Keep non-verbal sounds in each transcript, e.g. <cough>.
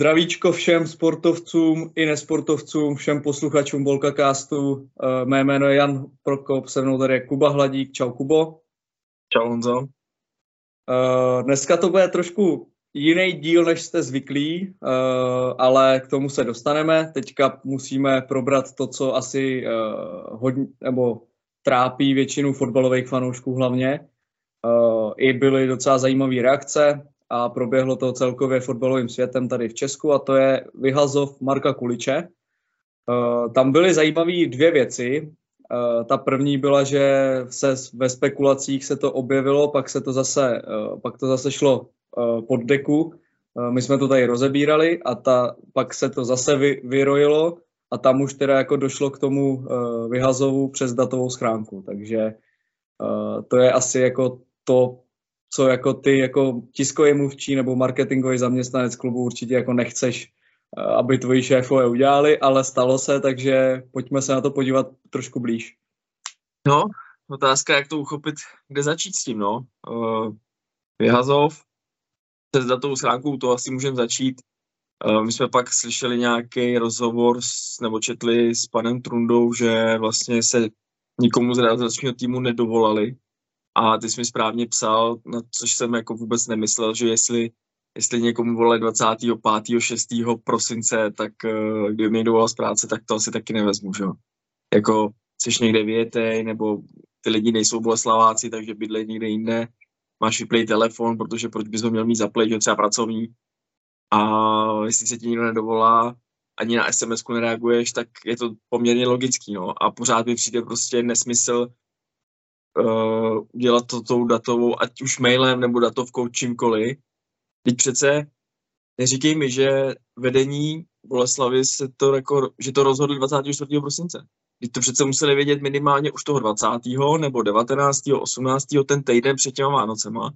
Zdravíčko všem sportovcům i nesportovcům, všem posluchačům Volkacastu. Eh, mé jméno je Jan Prokop, se mnou tady je Kuba Hladík. Čau Kubo. Čau Honzo. Eh, dneska to bude trošku jiný díl, než jste zvyklí, eh, ale k tomu se dostaneme. Teďka musíme probrat to, co asi hodně, nebo trápí většinu fotbalových fanoušků hlavně. I byly docela zajímavé reakce a proběhlo to celkově fotbalovým světem tady v Česku a to je vyhazov Marka Kuliče. Eh, tam byly zajímavé dvě věci. Eh, ta první byla, že se ve spekulacích se to objevilo, pak se to zase, eh, pak to zase šlo pod deku. My jsme to tady rozebírali a ta, pak se to zase vy, vyrojilo a tam už teda jako došlo k tomu vyhazovu přes datovou schránku. Takže to je asi jako to, co jako ty jako tiskový mluvčí nebo marketingový zaměstnanec klubu určitě jako nechceš, eh, aby tvoji šéfové udělali, ale stalo se, takže pojďme se na to podívat trošku blíž. No, otázka, jak to uchopit, kde začít s tím, no. Uh, vyhazov, se datovou schránkou to asi můžeme začít. Uh, my jsme pak slyšeli nějaký rozhovor s, nebo četli s panem Trundou, že vlastně se nikomu z realizačního týmu nedovolali, a ty jsi mi správně psal, na což jsem jako vůbec nemyslel, že jestli, jestli někomu volali 25. 6. prosince, tak uh, kdyby mi dovolal z práce, tak to asi taky nevezmu, že. Jako jsi někde větej, nebo ty lidi nejsou boleslaváci, takže bydlej někde jinde, máš vyplay telefon, protože proč bys ho měl mít zaplay, že třeba pracovní. A jestli se ti nikdo nedovolá, ani na SMS nereaguješ, tak je to poměrně logický, no. A pořád mi přijde prostě nesmysl uh, dělat to tou datovou, ať už mailem nebo datovkou, čímkoliv. Teď přece neříkej mi, že vedení Boleslavy se to, jako, že to rozhodli 24. prosince. Teď to přece museli vědět minimálně už toho 20. nebo 19. 18. ten týden před těma Vánocema,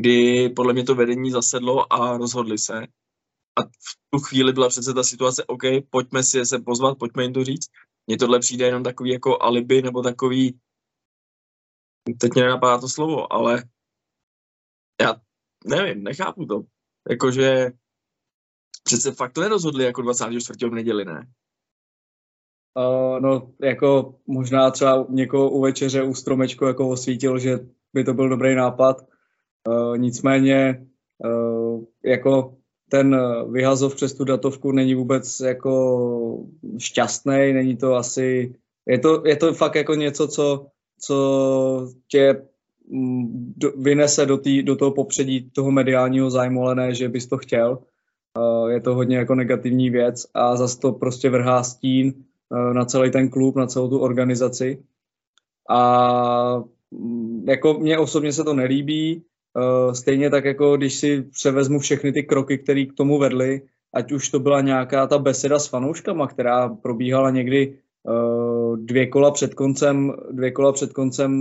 kdy podle mě to vedení zasedlo a rozhodli se. A v tu chvíli byla přece ta situace, OK, pojďme si je se pozvat, pojďme jim to říct. Mně tohle přijde jenom takový jako alibi nebo takový teď mě nenapadá to slovo, ale já nevím, nechápu to. Jakože přece fakt to nerozhodli jako 24. v neděli, ne? Uh, no, jako možná třeba někoho u večeře u stromečku jako osvítil, že by to byl dobrý nápad. Uh, nicméně uh, jako ten vyhazov přes tu datovku není vůbec jako šťastný, není to asi, je to, je to fakt jako něco, co co tě mm, vynese do, tý, do toho popředí toho mediálního zájmu, ale ne, že bys to chtěl. Je to hodně jako negativní věc a zase to prostě vrhá stín e, na celý ten klub, na celou tu organizaci. A mm, jako mně osobně se to nelíbí, e, stejně tak jako když si převezmu všechny ty kroky, které k tomu vedly, ať už to byla nějaká ta beseda s fanouškama, která probíhala někdy dvě kola před koncem, dvě kola před koncem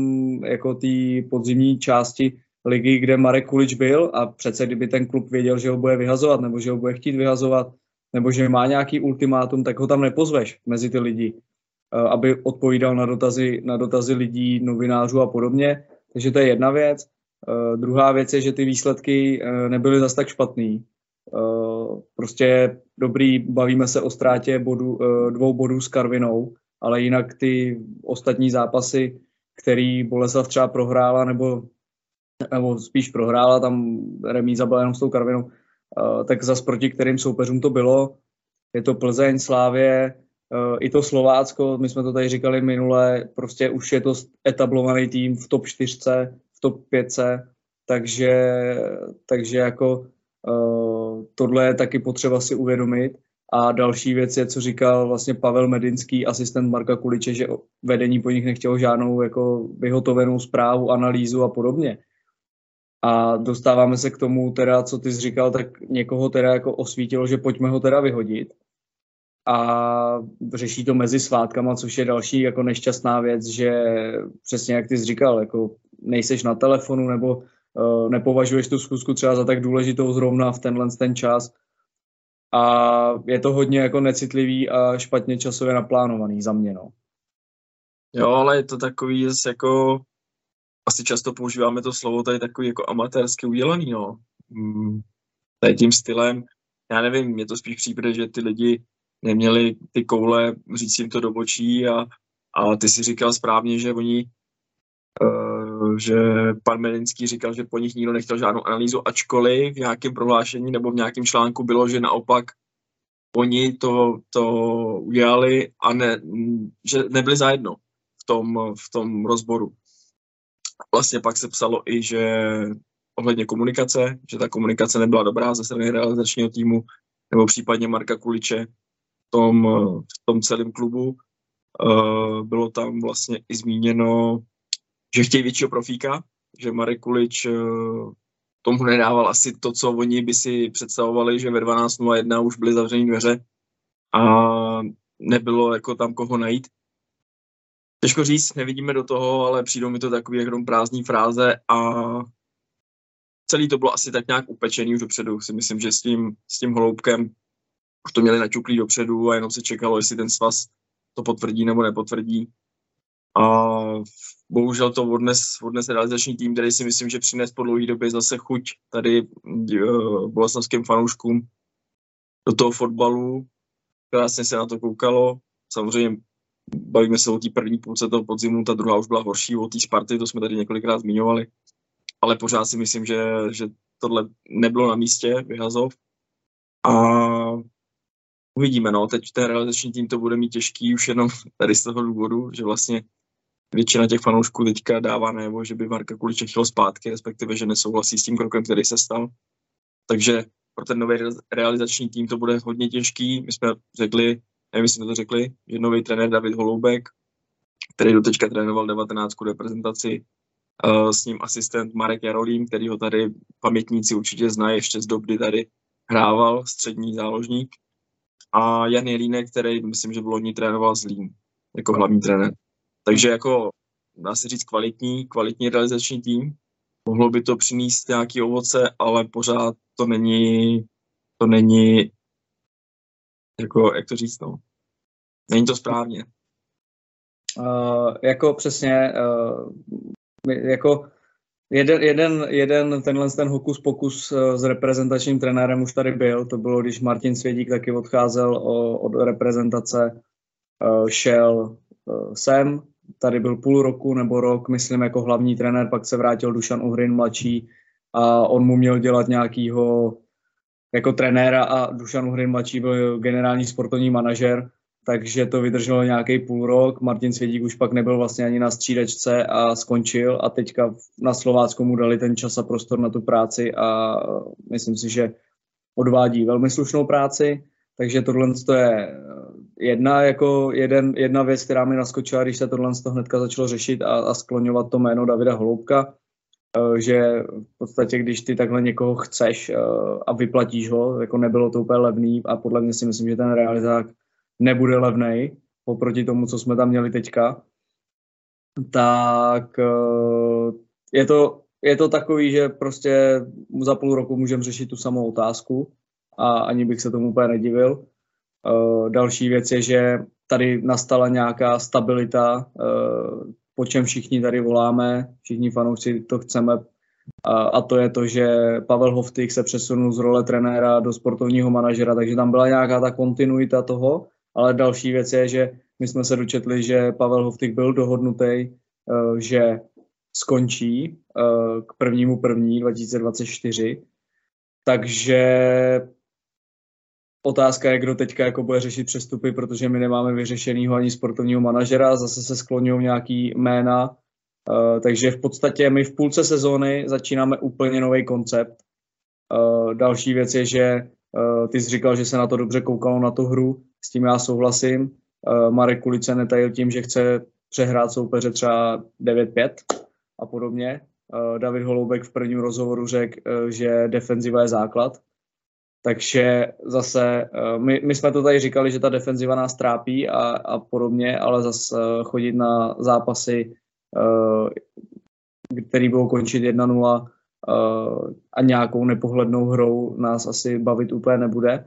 jako té podzimní části ligy, kde Marek Kulič byl a přece kdyby ten klub věděl, že ho bude vyhazovat nebo že ho bude chtít vyhazovat nebo že má nějaký ultimátum, tak ho tam nepozveš mezi ty lidi, eh, aby odpovídal na dotazy, na dotazy lidí, novinářů a podobně. Takže to je jedna věc. Uh, druhá věc je, že ty výsledky uh, nebyly zas tak špatný. Prostě dobrý, bavíme se o ztrátě bodu, dvou bodů s Karvinou, ale jinak ty ostatní zápasy, který Boleslav třeba prohrála, nebo, nebo spíš prohrála, tam remíza byla jenom s tou Karvinou, uh, tak zas proti kterým soupeřům to bylo. Je to Plzeň, Slávě, uh, i to Slovácko, my jsme to tady říkali minule, prostě už je to etablovaný tým v top 4, v top 5, takže, takže jako uh, tohle je taky potřeba si uvědomit. A další věc je, co říkal vlastně Pavel Medinský, asistent Marka Kuliče, že vedení po nich nechtělo žádnou jako vyhotovenou zprávu, analýzu a podobně. A dostáváme se k tomu teda, co ty jsi říkal, tak někoho teda jako osvítilo, že pojďme ho teda vyhodit. A řeší to mezi svátkama, což je další jako nešťastná věc, že přesně jak ty jsi říkal, jako nejseš na telefonu nebo uh, nepovažuješ tu schůzku třeba za tak důležitou zrovna v tenhle ten čas, a je to hodně jako necitlivý a špatně časově naplánovaný za mě, no. Jo, ale je to takový zase jako, asi často používáme to slovo tady takový jako amatérsky udělaný, no. Hmm, tady tím stylem, já nevím, mě to spíš přijde, že ty lidi neměli ty koule říct jim to do očí a, a ty si říkal správně, že oni uh, že pan Melinský říkal, že po nich nikdo nechtěl žádnou analýzu, ačkoliv v nějakém prohlášení nebo v nějakém článku bylo, že naopak oni to, to udělali a ne, že nebyli zajedno v tom, v tom rozboru. Vlastně pak se psalo i, že ohledně komunikace, že ta komunikace nebyla dobrá ze strany realizačního týmu, nebo případně Marka Kuliče v tom, v tom celém klubu. Uh, bylo tam vlastně i zmíněno, že chtějí většího profíka, že Marek Kulič uh, tomu nedával asi to, co oni by si představovali, že ve 12.01 už byly zavřené dveře a nebylo jako tam koho najít. Těžko říct, nevidíme do toho, ale přijdou mi to takový jako prázdný fráze a celý to bylo asi tak nějak upečený už dopředu. Si myslím, že s tím, s tím holoubkem už to měli naťuklý dopředu a jenom se čekalo, jestli ten svaz to potvrdí nebo nepotvrdí. A bohužel to odnes, odnes realizační tým, který si myslím, že přines po dlouhé době zase chuť tady uh, boleslavským fanouškům do toho fotbalu. Krásně se na to koukalo. Samozřejmě bavíme se o té první půlce toho podzimu, ta druhá už byla horší, o té Sparty, to jsme tady několikrát zmiňovali. Ale pořád si myslím, že, že tohle nebylo na místě, vyhazov. A uvidíme, no, teď ten realizační tým to bude mít těžký už jenom tady z toho důvodu, že vlastně většina těch fanoušků teďka dává nebo že by Marka Kuliček chtěl zpátky, respektive, že nesouhlasí s tím krokem, který se stal. Takže pro ten nový realizační tým to bude hodně těžký. My jsme řekli, nevím, jestli jsme to řekli, že nový trenér David Holoubek, který teďka trénoval 19. reprezentaci, uh, s ním asistent Marek Jarolím, který ho tady pamětníci určitě znají ještě z doby, tady hrával, střední záložník. A Jan Jelínek, který myslím, že v loni trénoval Zlín jako hlavní trenér. Takže jako dá se říct kvalitní, kvalitní realizační tým. Mohlo by to přinést nějaký ovoce, ale pořád to není, to není, jako, jak to říct, no. Není to správně. Uh, jako přesně, uh, jako jeden, jeden, jeden tenhle ten hokus pokus uh, s reprezentačním trenérem už tady byl. To bylo, když Martin Svědík taky odcházel o, od reprezentace, uh, šel uh, sem, tady byl půl roku nebo rok, myslím, jako hlavní trenér, pak se vrátil Dušan Uhrin mladší a on mu měl dělat nějakýho jako trenéra a Dušan Uhrin mladší byl generální sportovní manažer, takže to vydrželo nějaký půl rok. Martin Svědík už pak nebyl vlastně ani na střídečce a skončil a teďka na Slovácku mu dali ten čas a prostor na tu práci a myslím si, že odvádí velmi slušnou práci, takže tohle je jedna, jako jeden, jedna věc, která mi naskočila, když se tohle z toho hnedka začalo řešit a, a skloňovat to jméno Davida Holoubka, eh, že v podstatě, když ty takhle někoho chceš eh, a vyplatíš ho, jako nebylo to úplně levný a podle mě si myslím, že ten realizák nebude levný oproti tomu, co jsme tam měli teďka, tak eh, je to, je to takový, že prostě za půl roku můžeme řešit tu samou otázku a ani bych se tomu úplně nedivil. Uh, další věc je, že tady nastala nějaká stabilita, uh, po čem všichni tady voláme, všichni fanoušci to chceme, a, to je to, že Pavel Hovtik se přesunul z role trenéra do sportovního manažera, takže tam byla nějaká ta kontinuita toho, ale další věc je, že my jsme se dočetli, že Pavel Hovtik byl dohodnutý, uh, že skončí k prvnímu první 2024, takže Otázka je, kdo teďka jako bude řešit přestupy, protože my nemáme vyřešenýho ani sportovního manažera, zase se skloňují nějaký jména, uh, takže v podstatě my v půlce sezóny začínáme úplně nový koncept. Uh, další věc je, že uh, ty jsi říkal, že se na to dobře koukalo na tu hru, s tím já souhlasím. Uh, Marek Kulice netajil tím, že chce přehrát soupeře třeba 9-5 a podobně. David Holoubek v prvním rozhovoru řekl, že defenziva je základ, takže zase, eh, my, my jsme to tady říkali, že ta defenziva nás trápí a, a podobně, ale zase eh, chodit na zápasy, eh, který budou končit 1-0 a nějakou nepohlednou hrou nás asi bavit úplně nebude.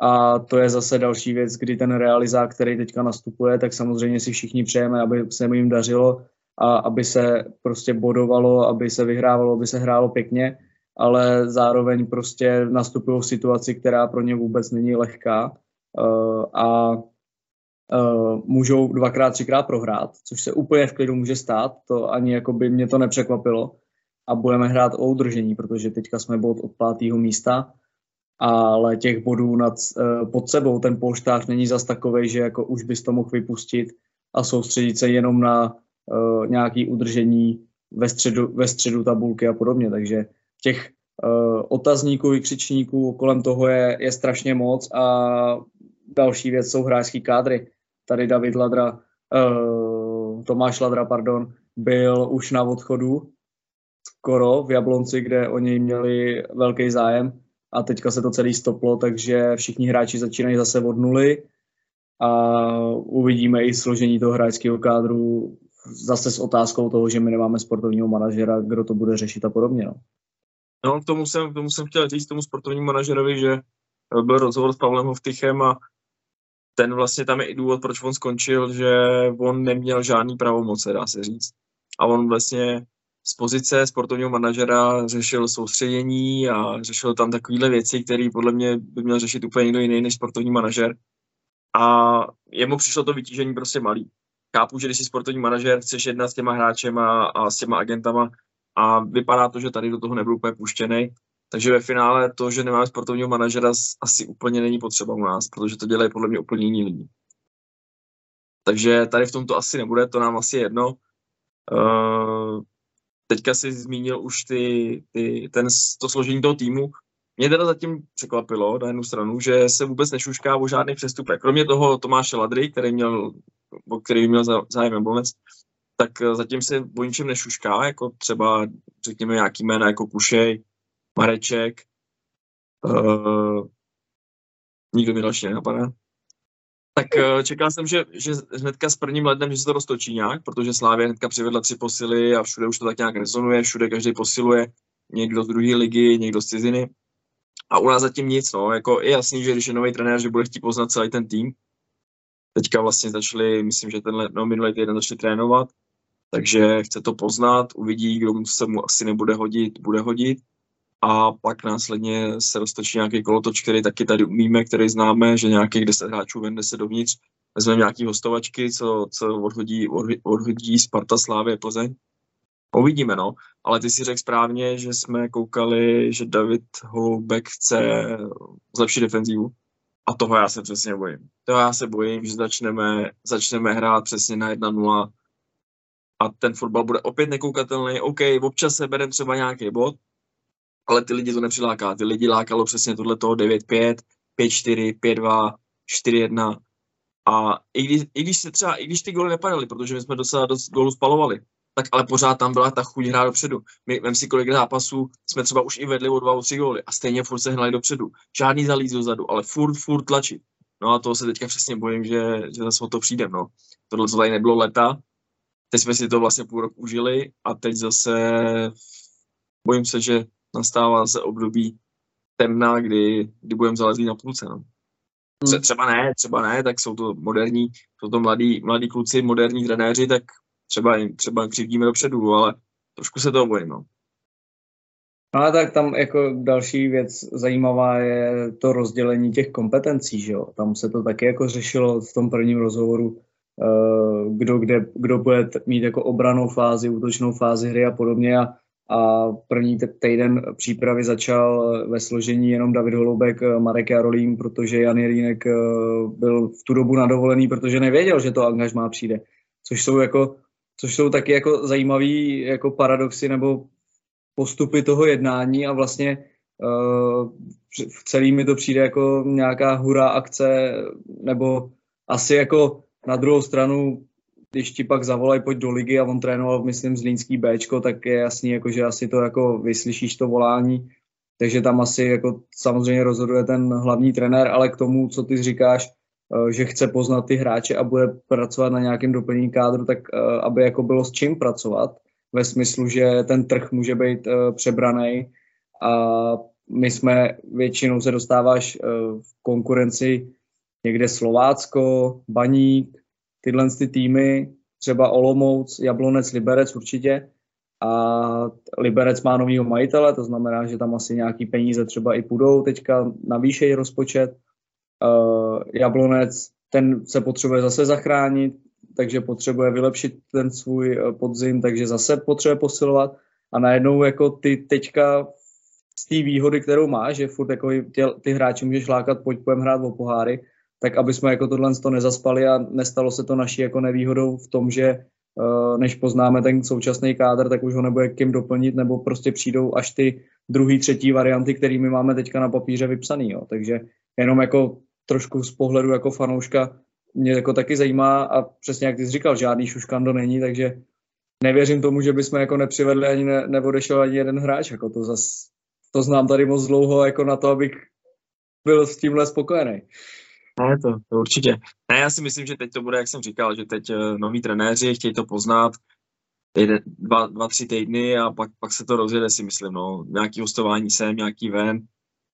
A to je zase další věc, kdy ten realizák, který teďka nastupuje, tak samozřejmě si všichni přejeme, aby se jim dařilo a aby se prostě bodovalo, aby se vyhrávalo, aby se hrálo pěkně ale zároveň prostě nastupují v situaci, která pro ně vůbec není lehká uh, a uh, můžou dvakrát, třikrát prohrát, což se úplně v klidu může stát, to ani jako by mě to nepřekvapilo. A budeme hrát o udržení, protože teďka jsme bod od pátého místa, ale těch bodů nad, uh, pod sebou ten polštář není zas takový, že jako už bys to mohl vypustit a soustředit se jenom na uh, nějaký udržení ve středu, ve středu tabulky a podobně, takže těch uh, otazníků, vykřičníků kolem toho je, je strašně moc a další věc jsou hráčský kádry. Tady David Ladra, uh, Tomáš Ladra, pardon, byl už na odchodu skoro v Jablonci, kde oni měli velký zájem a teďka se to celý stoplo, takže všichni hráči začínají zase od nuly a uvidíme i složení toho hráčského kádru zase s otázkou toho, že my nemáme sportovního manažera, kdo to bude řešit a podobně. No. No, k tomu jsem, k tomu jsem chtěl říct tomu sportovnímu manažerovi, že byl rozhovor s Pavlem Hovtychem a ten vlastně tam je i důvod, proč on skončil, že on neměl žádný pravomoce, dá se říct. A on vlastně z pozice sportovního manažera řešil soustředění a řešil tam takovéhle věci, které podle mě by měl řešit úplně někdo jiný než sportovní manažer. A jemu přišlo to vytížení prostě malý. Chápu, že když jsi sportovní manažer, chceš jednat s těma hráčema a s těma agentama, a vypadá to, že tady do toho nebyl úplně puštěný. Takže ve finále to, že nemáme sportovního manažera, asi úplně není potřeba u nás, protože to dělají podle mě úplně jiní lidi. Takže tady v tom to asi nebude, to nám asi jedno. Uh, teďka si zmínil už ty, ty, ten, to složení toho týmu. Mě teda zatím překvapilo na jednu stranu, že se vůbec nešušká o žádný přestupek. Kromě toho Tomáše Ladry, který měl, o který měl zájem Jablonec, tak eh, zatím se o ničem nešušká, jako třeba řekněme nějaký jména jako Kušej, Mareček, uh, nikdo mi další nenapadá. Tak uh, čekal jsem, že, že hnedka s prvním lednem, že se to roztočí nějak, protože Slávě hnedka přivedla tři posily a všude už to tak nějak rezonuje, všude každý posiluje, někdo z druhé ligy, někdo z ciziny. A u nás zatím nic, no, jako je jasný, že když je nový trenér, že bude chtít poznat celý ten tým. Teďka vlastně začali, myslím, že tenhle, no, minulý týden začali trénovat, takže chce to poznat, uvidí, kdo se mu asi nebude hodit, bude hodit a pak následně se roztočí nějaký kolotoč, který taky tady umíme, který známe, že nějakých 10 hráčů vende se dovnitř, vezmeme nějaký hostovačky, co, co odhodí, odhodí Sparta, Slávě, Plzeň. Uvidíme, no. Ale ty si řekl správně, že jsme koukali, že David Holoubek chce zlepšit defenzivu. A toho já se přesně bojím. Toho já se bojím, že začneme, začneme hrát přesně na 1-0 a ten fotbal bude opět nekoukatelný. OK, občas se bereme třeba nějaký bod, ale ty lidi to nepřiláká. Ty lidi lákalo přesně tohle toho 9-5, 5-4, 5-2, 4-1. A i když, i když se třeba, i když ty góly nepadaly, protože my jsme docela dost gólů spalovali, tak ale pořád tam byla ta chuť hrát dopředu. My, vem si kolik zápasů, jsme třeba už i vedli o dva, o tři góly a stejně furt se hnali dopředu. Žádný zalíz dozadu, ale furt, furt tlačit. No a to se teďka přesně bojím, že, že zase o to přijde. No. Tohle, co tady nebylo leta, teď jsme si to vlastně půl rok užili a teď zase bojím se, že nastává zase období temna, kdy, kdy budeme zalezlí na půlce. No. Hmm. Třeba ne, třeba ne, tak jsou to moderní, jsou to mladí, mladí kluci, moderní trenéři, tak třeba, třeba křivdíme dopředu, ale trošku se toho bojím. No. No a tak tam jako další věc zajímavá je to rozdělení těch kompetencí, že jo. Tam se to taky jako řešilo v tom prvním rozhovoru, kdo, kde, kdo bude mít jako obranou fázi, útočnou fázi hry a podobně. A, a první týden přípravy začal ve složení jenom David Holoubek, eh, Marek Jarolím, protože Jan Jelínek eh, byl v tu dobu nadovolený, protože nevěděl, že to angažmá přijde. Což jsou jako což jsou taky jako zajímavý jako paradoxy nebo postupy toho jednání a vlastně v celý mi to přijde jako nějaká hurá akce nebo asi jako na druhou stranu, když ti pak zavolají, pojď do ligy a on trénoval, myslím, z Línský Bčko, tak je jasný, jako, že asi to jako vyslyšíš to volání, takže tam asi jako samozřejmě rozhoduje ten hlavní trenér, ale k tomu, co ty říkáš, eh, že chce poznat ty hráče a bude pracovat na nějakém doplnění kádru, tak eh, aby jako bylo s čím pracovat, ve smyslu, že ten trh může být eh, přebraný a my jsme, většinou se dostáváš v konkurenci někde Slovácko, Baník, tyhle ty týmy, třeba Olomouc, Jablonec, Liberec určitě, a Liberec má novýho majitele, to znamená, že tam asi nějaký peníze třeba i půjdou teďka navýšejí rozpočet. Uh, Jablonec, ten se potřebuje zase zachránit, takže potřebuje vylepšit ten svůj uh, podzim, takže zase potřebuje posilovat a najednou jako ty teďka z té výhody, kterou má, že furt jako ty, ty hráči můžeš lákat, pojď půjdem hrát o poháry, tak aby jsme jako tohle to nezaspali a nestalo se to naší jako nevýhodou v tom, že uh, než poznáme ten současný kádr, tak už ho nebude kým doplnit, nebo prostě přijdou až ty druhý, třetí varianty, kterými máme teďka na papíře vypsaný. Jo. Takže jenom jako trošku z pohledu jako fanouška mě jako taky zajímá a přesně jak ty jsi říkal, žádný šuškando není, takže nevěřím tomu, že bychom jako nepřivedli ani ne, neodešel ani jeden hráč, jako to zas, to znám tady moc dlouho jako na to, abych byl s tímhle spokojený. Ne, to, to určitě. Ne, já si myslím, že teď to bude, jak jsem říkal, že teď uh, noví trenéři chtějí to poznat, týden, dva, dva, tři týdny a pak, pak se to rozjede, si myslím, no. Nějaký hostování sem, nějaký ven,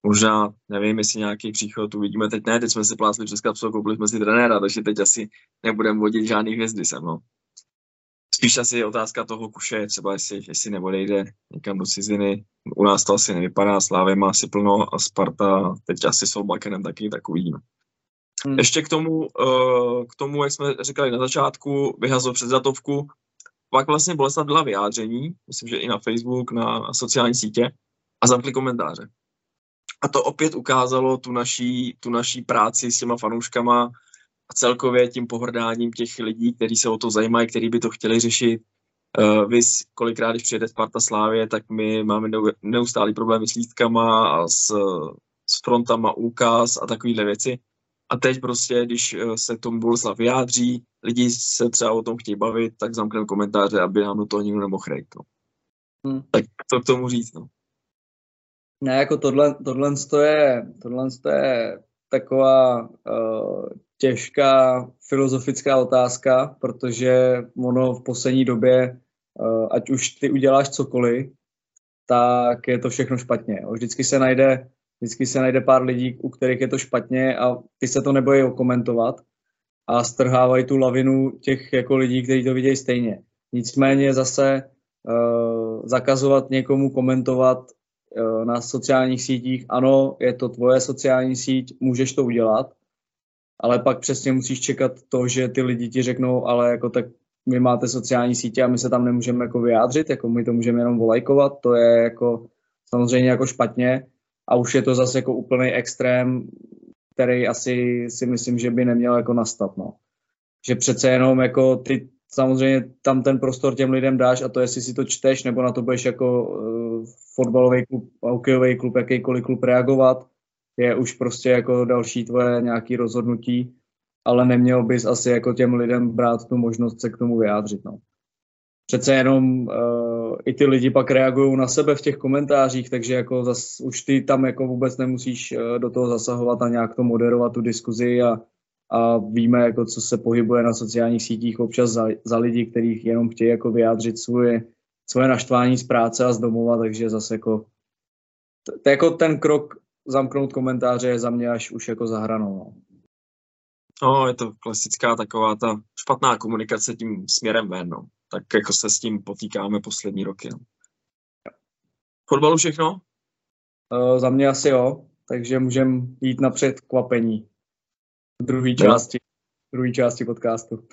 možná, nevím, jestli nějaký příchod uvidíme teď ne, teď jsme si plásli přes kapsu, koupili jsme si trenéra, takže teď asi nebudeme vodit žádný hvězdy sem, no. Spíš asi je otázka toho kuše, třeba jestli, jestli neodejde někam do ciziny. U nás to asi nevypadá, Slávě má asi plno a Sparta teď asi s Bakenem taky, tak uvidíme. Hmm. Ještě k tomu, uh, k tomu, jak jsme říkali na začátku, vyhazol před zatovku, pak vlastně Boleslav byla vyjádření, myslím, že i na Facebook, na, na sociální sítě a zamkli komentáře. A to opět ukázalo tu naší, tu naší práci s těma fanouškama a celkově tím pohrdáním těch lidí, kteří se o to zajímají, kteří by to chtěli řešit. Uh, vy kolikrát, když přijede Sparta Slávě, tak my máme neustálý problémy s lístkama a s, s frontama úkaz a takovéhle věci. A teď prostě, když eh, se tomu Boleslav vyjádří, lidi se třeba o tom chtějí bavit, tak zamkneme komentáře, aby nám do toho nikdo nemohl rejt. No. Hmm. Tak to k tomu říct. No. Ne, jako tohle, tohle, je, tohle je taková uh, těžká filozofická otázka, protože ono v poslední době, uh, ať už ty uděláš cokoliv, tak je to všechno špatně. Vždycky se najde vždycky se najde pár lidí, u kterých je to špatně a ty se to nebojí okomentovat a strhávají tu lavinu těch jako lidí, kteří to vidějí stejně. Nicméně zase uh, zakazovat někomu komentovat uh, na sociálních sítích, ano, je to tvoje sociální síť, můžeš to udělat, ale pak přesně musíš čekat to, že ty lidi ti řeknou, ale jako tak my máte sociální sítě a my se tam nemůžeme jako vyjádřit, jako my to můžeme jenom volajkovat, to je jako samozřejmě jako špatně, a už je to zase jako úplný extrém, který asi si myslím, že by neměl jako nastat, no. Že přece jenom jako ty samozřejmě tam ten prostor těm lidem dáš a to, jestli si to čteš, nebo na to budeš jako uh, fotbalový klub, hokejový klub, jakýkoliv klub reagovat, je už prostě jako další tvoje nějaký rozhodnutí, ale neměl bys asi jako těm lidem brát tu možnost se k tomu vyjádřit, no přece jenom uh, i ty lidi pak reagují na sebe v těch komentářích, takže jako zas, už ty tam jako vůbec nemusíš uh, do toho zasahovat a nějak to moderovat tu diskuzi a, a víme, jako co se pohybuje na sociálních sítích občas za, za lidi, kteří jenom chtějí jako vyjádřit svoje, svoje naštvání z práce a z domova, takže zase jako to jako ten krok zamknout komentáře je za mě až už jako za hranou. No. no, je to klasická taková ta špatná komunikace tím směrem ven, no tak jako se s tím potýkáme poslední roky. No. Fotbalu všechno? Uh, za mě asi jo, takže můžeme jít napřed k kvapení. V druhé části, druhé části podcastu.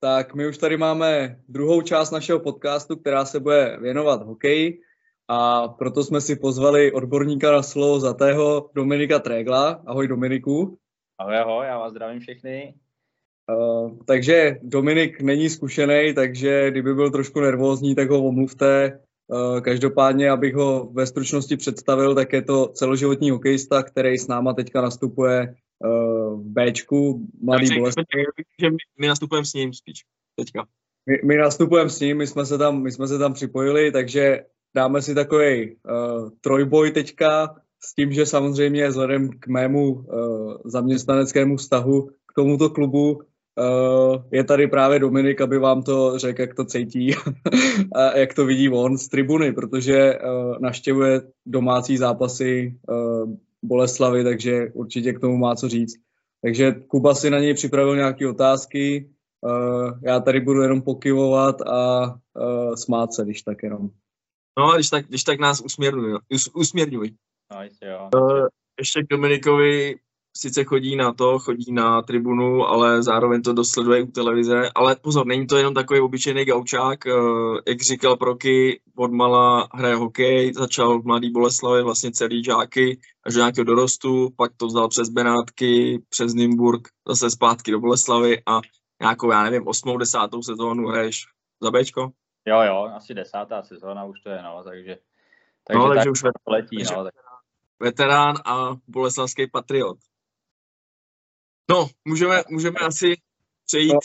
Tak my už tady máme druhou část našeho podcastu, která se bude věnovat hokeji a proto jsme si pozvali odborníka na slovo za tého Dominika Trégla. Ahoj Dominiku. Ahoj, ahoj, já vás zdravím všechny. Uh, takže Dominik není zkušený, takže kdyby byl trošku nervózní, tak ho omluvte. Uh, každopádně, abych ho ve stručnosti představil, tak je to celoživotní hokejista, který s náma teďka nastupuje uh, v Bčku, mladý takže, bolest. že my, my nastupujeme s ním spíš teďka. My, my nastupujeme s ním, my jsme, se tam, my jsme se tam připojili, takže dáme si takový uh, trojboj teďka, s tím, že samozřejmě vzhledem k mému uh, zaměstnaneckému vztahu k tomuto klubu je tady právě Dominik, aby vám to řekl, jak to cítí <laughs> a jak to vidí on z tribuny, protože uh, naštěvuje domácí zápasy uh, Boleslavy, takže určitě k tomu má co říct. Takže Kuba si na něj připravil nějaké otázky, uh, já tady budu jenom pokyvovat a uh, smát se, když tak jenom. No, když tak, když tak nás usměrňuj. Us, usměrňuj. No, jistě jo. Uh, ještě k Dominikovi sice chodí na to, chodí na tribunu, ale zároveň to dosleduje u televize. Ale pozor, není to jenom takový obyčejný gaučák. Uh, jak říkal Proky, odmala hraje hokej, začal v Mladý Boleslavi vlastně celý žáky až do nějakého dorostu, pak to vzal přes Benátky, přes Nymburk, zase zpátky do Boleslavy a nějakou, já nevím, osmou, desátou sezónu hraješ za Bčko? Jo, jo, asi desátá sezóna už to je, no, takže, takže, no, tak takže už to letí, takže- no, tak, veterán a boleslavský patriot. No, můžeme, můžeme asi přejít. No.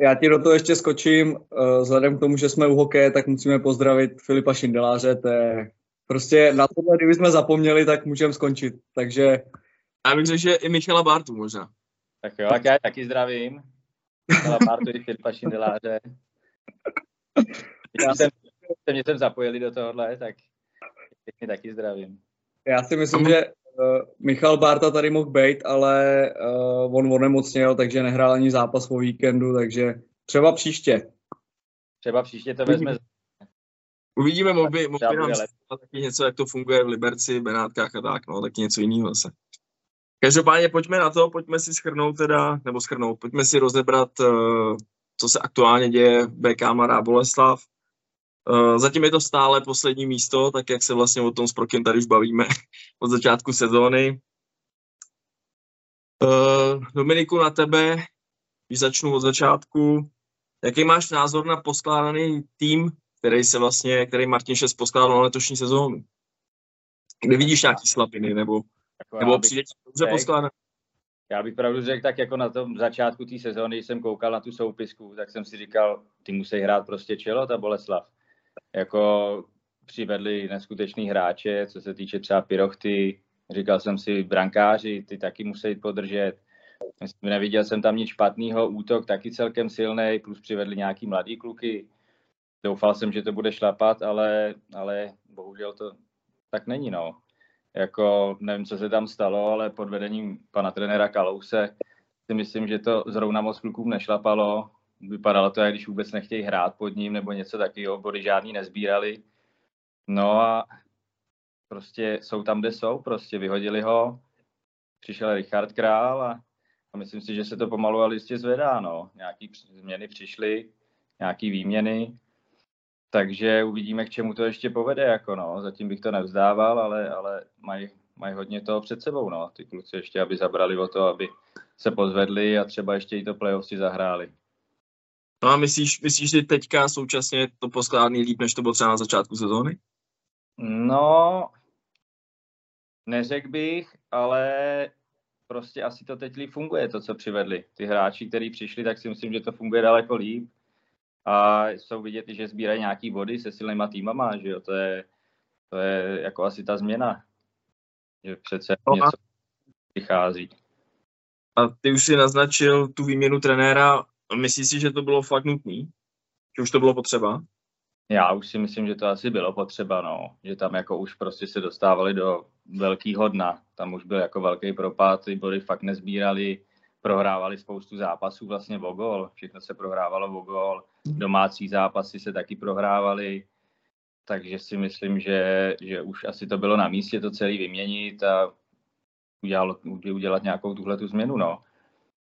Já ti do toho ještě skočím. Uh, vzhledem k tomu, že jsme u hokeje, tak musíme pozdravit Filipa Šindeláře. To je prostě na tohle, kdyby jsme zapomněli, tak můžeme skončit. Takže Já bych řekl, že i Michala Bartu možná. tak jo, tak já taky zdravím. Michala Bartu i Filipa Šindeláře. Já jsem, jste mě sem zapojili do tohohle, tak pěkně taky zdravím. já si myslím, že Michal Barta tady mohl být, ale uh, on onemocněl, takže nehrál ani zápas o víkendu, takže třeba příště. Třeba příště to vezme Uvidíme, mohl by, mohl Třeba by nám taky něco, jak to funguje v Liberci, Benátkách a tak, no, taky něco jiného zase. Každopádně pojďme na to, pojďme si schrnout teda, nebo schrnout, pojďme si rozebrat, eh, co se aktuálně děje v BK Mladá Boleslav. Eh, Zatím je to stále poslední místo, tak jak se vlastně o tom s Prokem tady už bavíme <laughs> od začátku sezóny. Eh, Dominiku, na tebe, když začnu od začátku, jaký máš názor na poskládaný tým, který se vlastně, který Martin Šest poskládal na letošní sezónu? Kde vidíš nějaký slabiny, nebo, jako nebo přijde dobře poskládaný? Já bych pravdu řekl, tak jako na tom začátku té sezóny, když jsem koukal na tu soupisku, tak jsem si říkal, ty musí hrát prostě čelo, ta Boleslav. Jako přivedli neskutečný hráče, co se týče třeba Pirochty, říkal jsem si brankáři, ty taky musí podržet. Myslím, Neviděl jsem tam nic špatného, útok taky celkem silný, plus přivedli nějaký mladý kluky. Doufal jsem, že to bude šlapat, ale, ale bohužel to tak není, no jako nevím, co se tam stalo, ale pod vedením pana trenéra Kalouse si myslím, že to zrovna moc klukům nešlapalo. Vypadalo to, jak když vůbec nechtějí hrát pod ním nebo něco takového, body žádný nezbírali. No a prostě jsou tam, kde jsou, prostě vyhodili ho, přišel Richard Král a, a myslím si, že se to pomalu ale jistě zvedá, no. Nějaký změny přišly, nějaký výměny, takže uvidíme, k čemu to ještě povede, jako no. Zatím bych to nevzdával, ale, ale mají, mají hodně toho před sebou, no. Ty kluci ještě, aby zabrali o to, aby se pozvedli a třeba ještě i to playoff si zahráli. No a myslíš, myslíš, že teďka současně to poskládaný líp, než to bylo třeba na začátku sezóny? No, neřekl bych, ale prostě asi to teď líp funguje, to, co přivedli. Ty hráči, kteří přišli, tak si myslím, že to funguje daleko líp. A jsou vidět, že sbírají nějaký body se silnýma týmama, že jo, to je, to je jako asi ta změna. Že přece No a- něco přichází. A ty už si naznačil tu výměnu trenéra. Myslíš si, že to bylo fakt nutný? Že už to bylo potřeba? Já už si myslím, že to asi bylo potřeba, no. Že tam jako už prostě se dostávali do velkého dna. Tam už byl jako velký propad, ty body fakt nezbírali, prohrávali spoustu zápasů vlastně o gol. Všechno se prohrávalo o gol. Domácí zápasy se taky prohrávali. Takže si myslím, že, že už asi to bylo na místě to celý vyměnit a udělat, udělat nějakou tuhle tu změnu, no.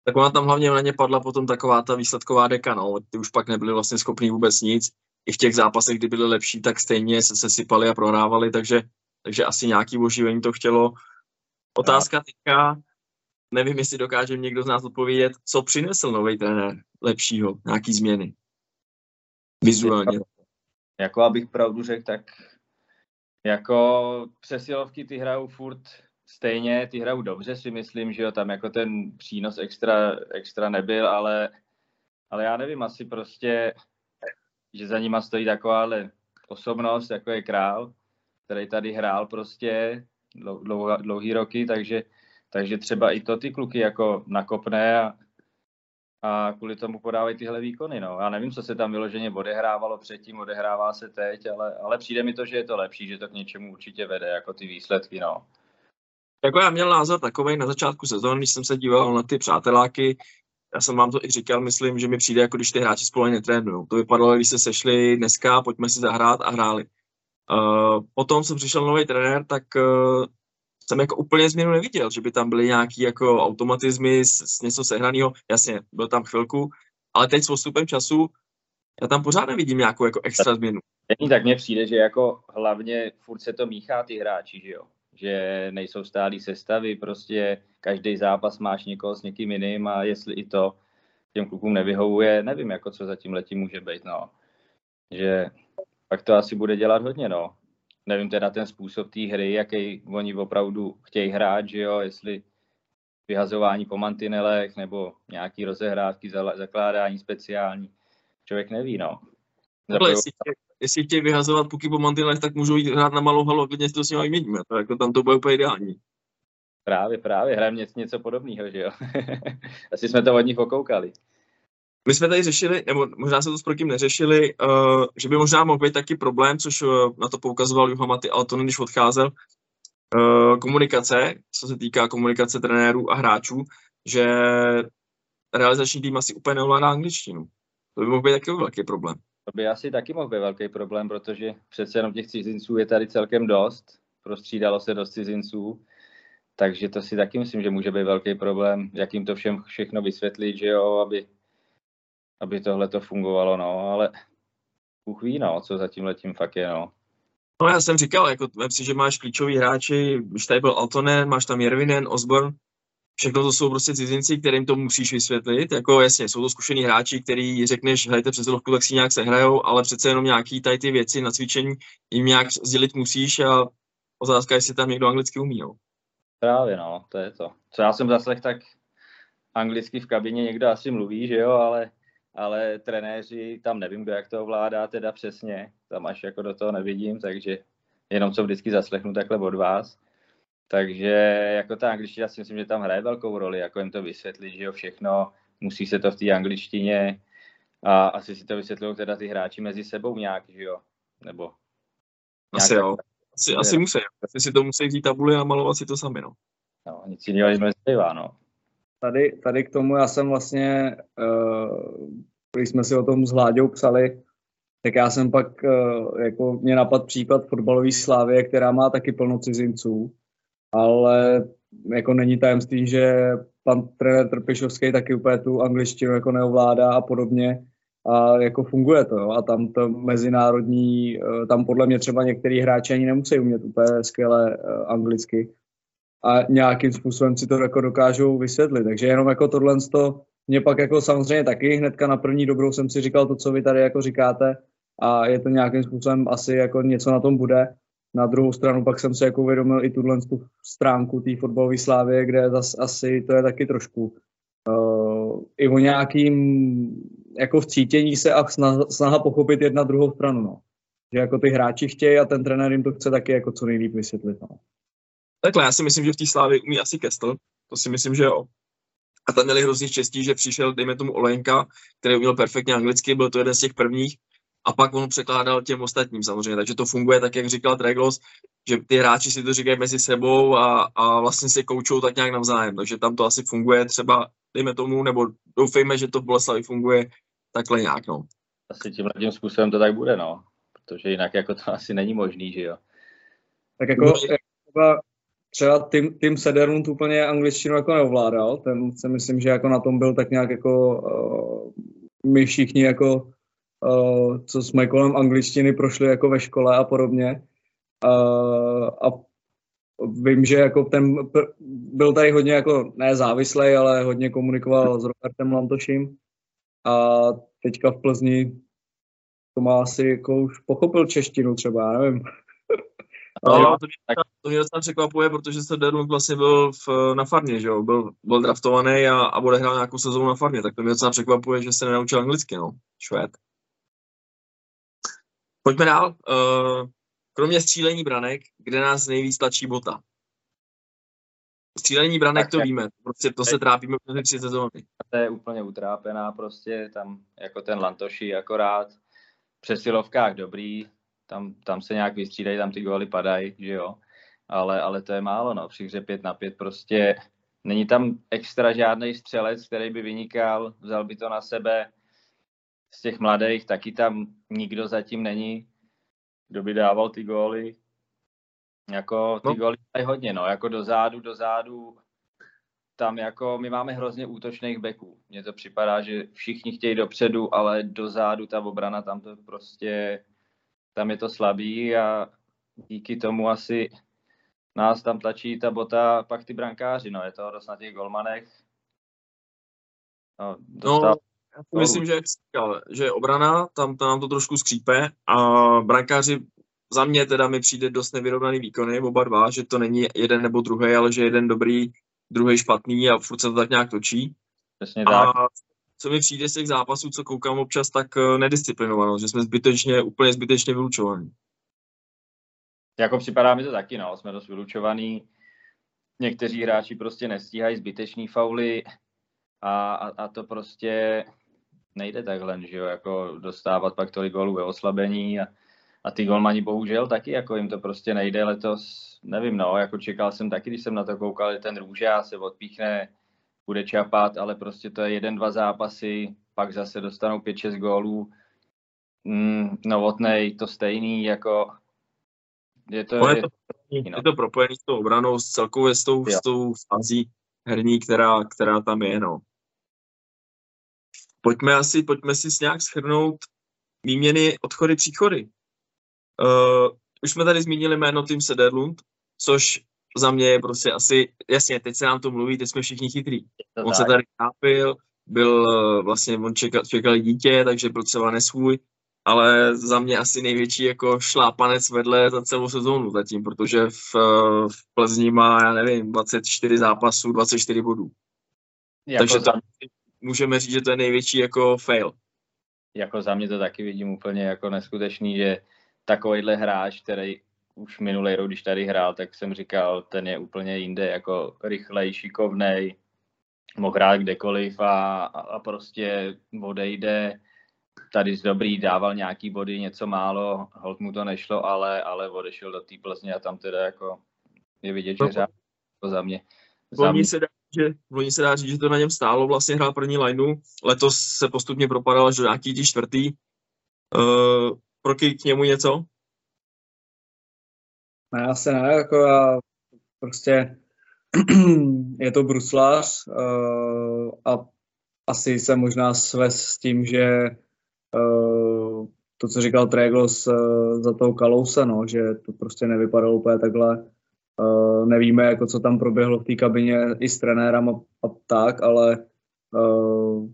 Tak ona tam hlavně na ně padla potom taková ta výsledková deka, no. Ty už pak nebyli vlastně schopní vůbec nic. I v těch zápasech, kdy byli lepší, tak stejně se sesypali a prohrávali, takže, takže asi nějaký oživení to chtělo. Otázka teďka, nevím, jestli dokáže někdo z nás odpovědět, co přinesl nový trenér lepšího, nějaký změny. Vizuálně. Jako abych pravdu řekl, tak jako přesilovky ty hrajou furt stejně, ty hrajou dobře si myslím, že jo, tam jako ten přínos extra, extra nebyl, ale, ale já nevím, asi prostě, že za nima stojí takováhle osobnost, jako je král, který tady hrál prostě dlou, dlouhá, dlouhý roky, takže, takže třeba i to ty kluky jako nakopne a, a kvůli tomu podávají tyhle výkony. No. Já nevím, co se tam vyloženě odehrávalo předtím, odehrává se teď, ale, ale přijde mi to, že je to lepší, že to k něčemu určitě vede, jako ty výsledky. No. Jako já měl názor takový na začátku sezóny, když jsem se díval na ty přáteláky, já jsem vám to i říkal, myslím, že mi přijde, jako když ty hráči spolu netrénují. To vypadalo, když se sešli dneska, pojďme si zahrát a hráli. Uh, potom, co přišel nový trenér, tak uh, jsem jako úplně změnu neviděl, že by tam byly nějaký jako automatizmy s, s něco sehraného. Jasně, byl tam chvilku, ale teď s postupem času já tam pořád nevidím nějakou jako extra změnu. Není tak mně přijde, že jako hlavně furt se to míchá ty hráči, že jo? Že nejsou stálí sestavy, prostě každý zápas máš někoho s někým jiným a jestli i to těm klukům nevyhovuje, nevím, jako co zatím letím může být, no. Že pak to asi bude dělat hodně, no. Nevím teda ten způsob té hry, jaký oni opravdu chtějí hrát, že jo, jestli vyhazování po mantinelech nebo nějaký rozehrávky, zakládání speciální. Člověk neví, no. Takhle, jestli, jestli chtějí vyhazovat puky po mantinelech, tak můžou jít hrát na malou halu a klidně si to s nimi vyměníme. To jako tam to bude úplně ideální. Právě, právě, hrajeme něco, něco podobného, že jo. <laughs> Asi jsme to od nich okoukali. My jsme tady řešili, nebo možná se to s prokým neřešili, uh, že by možná mohl být taky problém, což uh, na to poukazoval Juha Maty Alton, když odcházel, uh, komunikace, co se týká komunikace trenérů a hráčů, že realizační tým asi úplně neovládá angličtinu. To by mohl být taky velký problém. To by asi taky mohl být velký problém, protože přece jenom těch cizinců je tady celkem dost, prostřídalo se dost cizinců, takže to si taky myslím, že může být velký problém, jak jim to všem všechno vysvětlit, že jo, aby, aby tohle to fungovalo, no, ale Bůh ví, no, co zatím letím fakt je, no. No já jsem říkal, jako vem si, že máš klíčový hráči, když tady byl Altonen, máš tam Jervinen, Osborn, všechno to jsou prostě cizinci, kterým to musíš vysvětlit. Jako jasně, jsou to zkušení hráči, který řekneš, hrajte přes lovku, tak si nějak sehrajou, ale přece jenom nějaký tady ty věci na cvičení jim nějak sdělit musíš a otázka, jestli tam někdo anglicky umí. No. Právě no, to je to. Co já jsem zaslech, tak anglicky v kabině někdo asi mluví, že jo, ale, ale trenéři, tam nevím, kdo jak to ovládá teda přesně, tam až jako do toho nevidím, takže jenom co vždycky zaslechnu takhle od vás. Takže jako ta angličtina si myslím, že tam hraje velkou roli, jako jim to vysvětlit, že jo, všechno, musí se to v té angličtině a asi si to vysvětlují teda ty hráči mezi sebou nějak, že jo, nebo... Asi jo, asi, asi musí, asi si to musí vzít tabuli a malovat si to sami, no. No, nic jiného jim nezbývá, no. Tady, tady k tomu já jsem vlastně, uh, když jsme si o tom s Hláďou psali, tak já jsem pak, uh, jako mě napad případ fotbalové slávy, která má taky plno cizinců ale jako není tajemství, že pan trenér Trpišovský taky úplně tu angličtinu jako neovládá a podobně. A jako funguje to, a tam to mezinárodní, eh, tam podle mě třeba některý hráči ani nemusí umět úplně skvěle uh, anglicky. A nějakým způsobem si to jako dokážou vysvětlit, takže jenom jako tohle to mě pak jako samozřejmě taky hnedka na první dobrou jsem si říkal to, co vy tady jako říkáte. A je to nějakým způsobem asi jako něco na tom bude, na druhou stranu pak jsem se jako uvědomil i tuhle tu stránku té fotbalové slávy, kde zase asi to je taky trošku uh, i o nějakým jako vcítění se a snaha, snaha pochopit jedna druhou stranu, no. Že jako ty hráči chtějí a ten trenér jim to chce taky jako co nejlíp vysvětlit, no. Takhle, já si myslím, že v té slávě umí asi Kestl, to si myslím, že jo. A tam měli hrozně štěstí, že přišel, dejme tomu, Olenka, který uměl perfektně anglicky, byl to jeden z těch prvních, a pak on překládal těm ostatním samozřejmě. Takže to funguje tak, jak říkal Treglos, že ty hráči si to říkají mezi sebou a, a vlastně si koučou tak nějak navzájem. Takže tam to asi funguje třeba, dejme tomu, nebo doufejme, že to v Boleslavi funguje takhle nějak. No. Asi tím tím způsobem to tak bude, no. Protože jinak jako to <laughs> asi není možný, že jo. Tak jako třeba, třeba Tim, Tim Sederlund úplně angličtinu jako neovládal, ten si myslím, že jako na tom byl tak nějak jako uh, my všichni jako uh, co jsme kolem angličtiny prošli jako ve škole a podobně. Uh, a vím, že jako ten byl tady hodně jako ne závislý, ale hodně komunikoval s Robertem Lantoším a teďka v Plzni to má asi jako už pochopil češtinu třeba, nevím. <laughs> No, to, mě, to mě docela překvapuje, protože se Derlund vlastně byl v, na farmě, že jo? Byl, byl draftovaný a, a bude hrát nějakou sezónu na farmě, tak to mě docela překvapuje, že se nenaučil anglicky, no. Švéd. Pojďme dál. Uh, kromě střílení branek, kde nás nejvíc tlačí bota? Střílení branek tak, to víme, prostě to se trápíme už tři sezóny. To je úplně utrápená prostě, tam jako ten Lantoši akorát, přesilovkách dobrý, tam, tam se nějak vystřídají, tam ty góly padají, že jo, ale, ale to je málo, no, při hře 5 na 5 prostě není tam extra žádný střelec, který by vynikal, vzal by to na sebe. Z těch mladých taky tam nikdo zatím není, kdo by dával ty góly. Jako ty no. góly mají hodně, no, jako do zádu, do zádu. Tam jako my máme hrozně útočných beků. Mně to připadá, že všichni chtějí dopředu, ale do zádu ta obrana tam to prostě, tam je to slabý a díky tomu asi nás tam tlačí ta bota, pak ty brankáři, no, je to dost na těch golmanech. No, dostal... no myslím, že jak říkal, že obrana, tam, tam nám to trošku skřípe a brankáři za mě teda mi přijde dost nevyrovnaný výkony, oba dva, že to není jeden nebo druhý, ale že jeden dobrý, druhý špatný a furt se to tak nějak točí. Přesně tak. A co mi přijde z těch zápasů, co koukám občas, tak eh, nedisciplinovanost, že jsme zbytečně, úplně zbytečně vylučovaní. Jako připadá mi to taky, no, jsme dost vylučovaný. Někteří hráči prostě nestíhají zbytečný fauly a, a, a to prostě nejde takhle, že jo, jako dostávat pak tolik gólů ve oslabení a, a ty golmani bohužel taky, jako jim to prostě nejde letos, nevím, no, jako čekal jsem taky, když jsem na to koukal, že ten růža se odpíchne, bude čapat, ale prostě to je jeden, dva zápasy, pak zase dostanou 5-6 gólů, mm, novotnej, to stejný, jako je to, je, je, to, no. je to propojený s tou obranou, s celkově s tou, s tou fazí herní, která, která tam je, no. Pojďme asi, pojďme si nějak schrnout výměny, odchody, příchody. Uh, už jsme tady zmínili jméno Tim Sederlund, což za mě je prostě asi, jasně, teď se nám to mluví, teď jsme všichni chytrý. On se tady chápil, byl vlastně, on čekal, čekal dítě, takže byl třeba nesvůj, ale za mě asi největší jako šlápanec vedle za celou sezónu zatím, protože v, v Plzni má, já nevím, 24 zápasů, 24 bodů. Jako Takže to, můžeme říct, že to je největší jako fail. Jako za mě to taky vidím úplně jako neskutečný, že takovýhle hráč, který už minulý rok, když tady hrál, tak jsem říkal, ten je úplně jinde, jako rychlej, šikovnej, mohl hrát kdekoliv a, a prostě odejde tady z dobrý dával nějaký body, něco málo, hold mu to nešlo, ale, ale odešel do té Plzně a tam teda jako je vidět, že hřál to za mě. Za mě. Se dá, že, oni se dá říct, že to na něm stálo, vlastně hrál první lineu, letos se postupně propadal až do nějaký tí čtvrtý. Uh, pro k němu něco? Ne, asi ne, jako já prostě <clears throat> je to bruslář uh, a asi se možná svez s tím, že Eh, to, co říkal Tregos uh, za toho Kalousa, no, že to prostě nevypadalo úplně takhle. Uh, nevíme, jako co tam proběhlo v té kabině i s trenérem a, a tak, ale uh,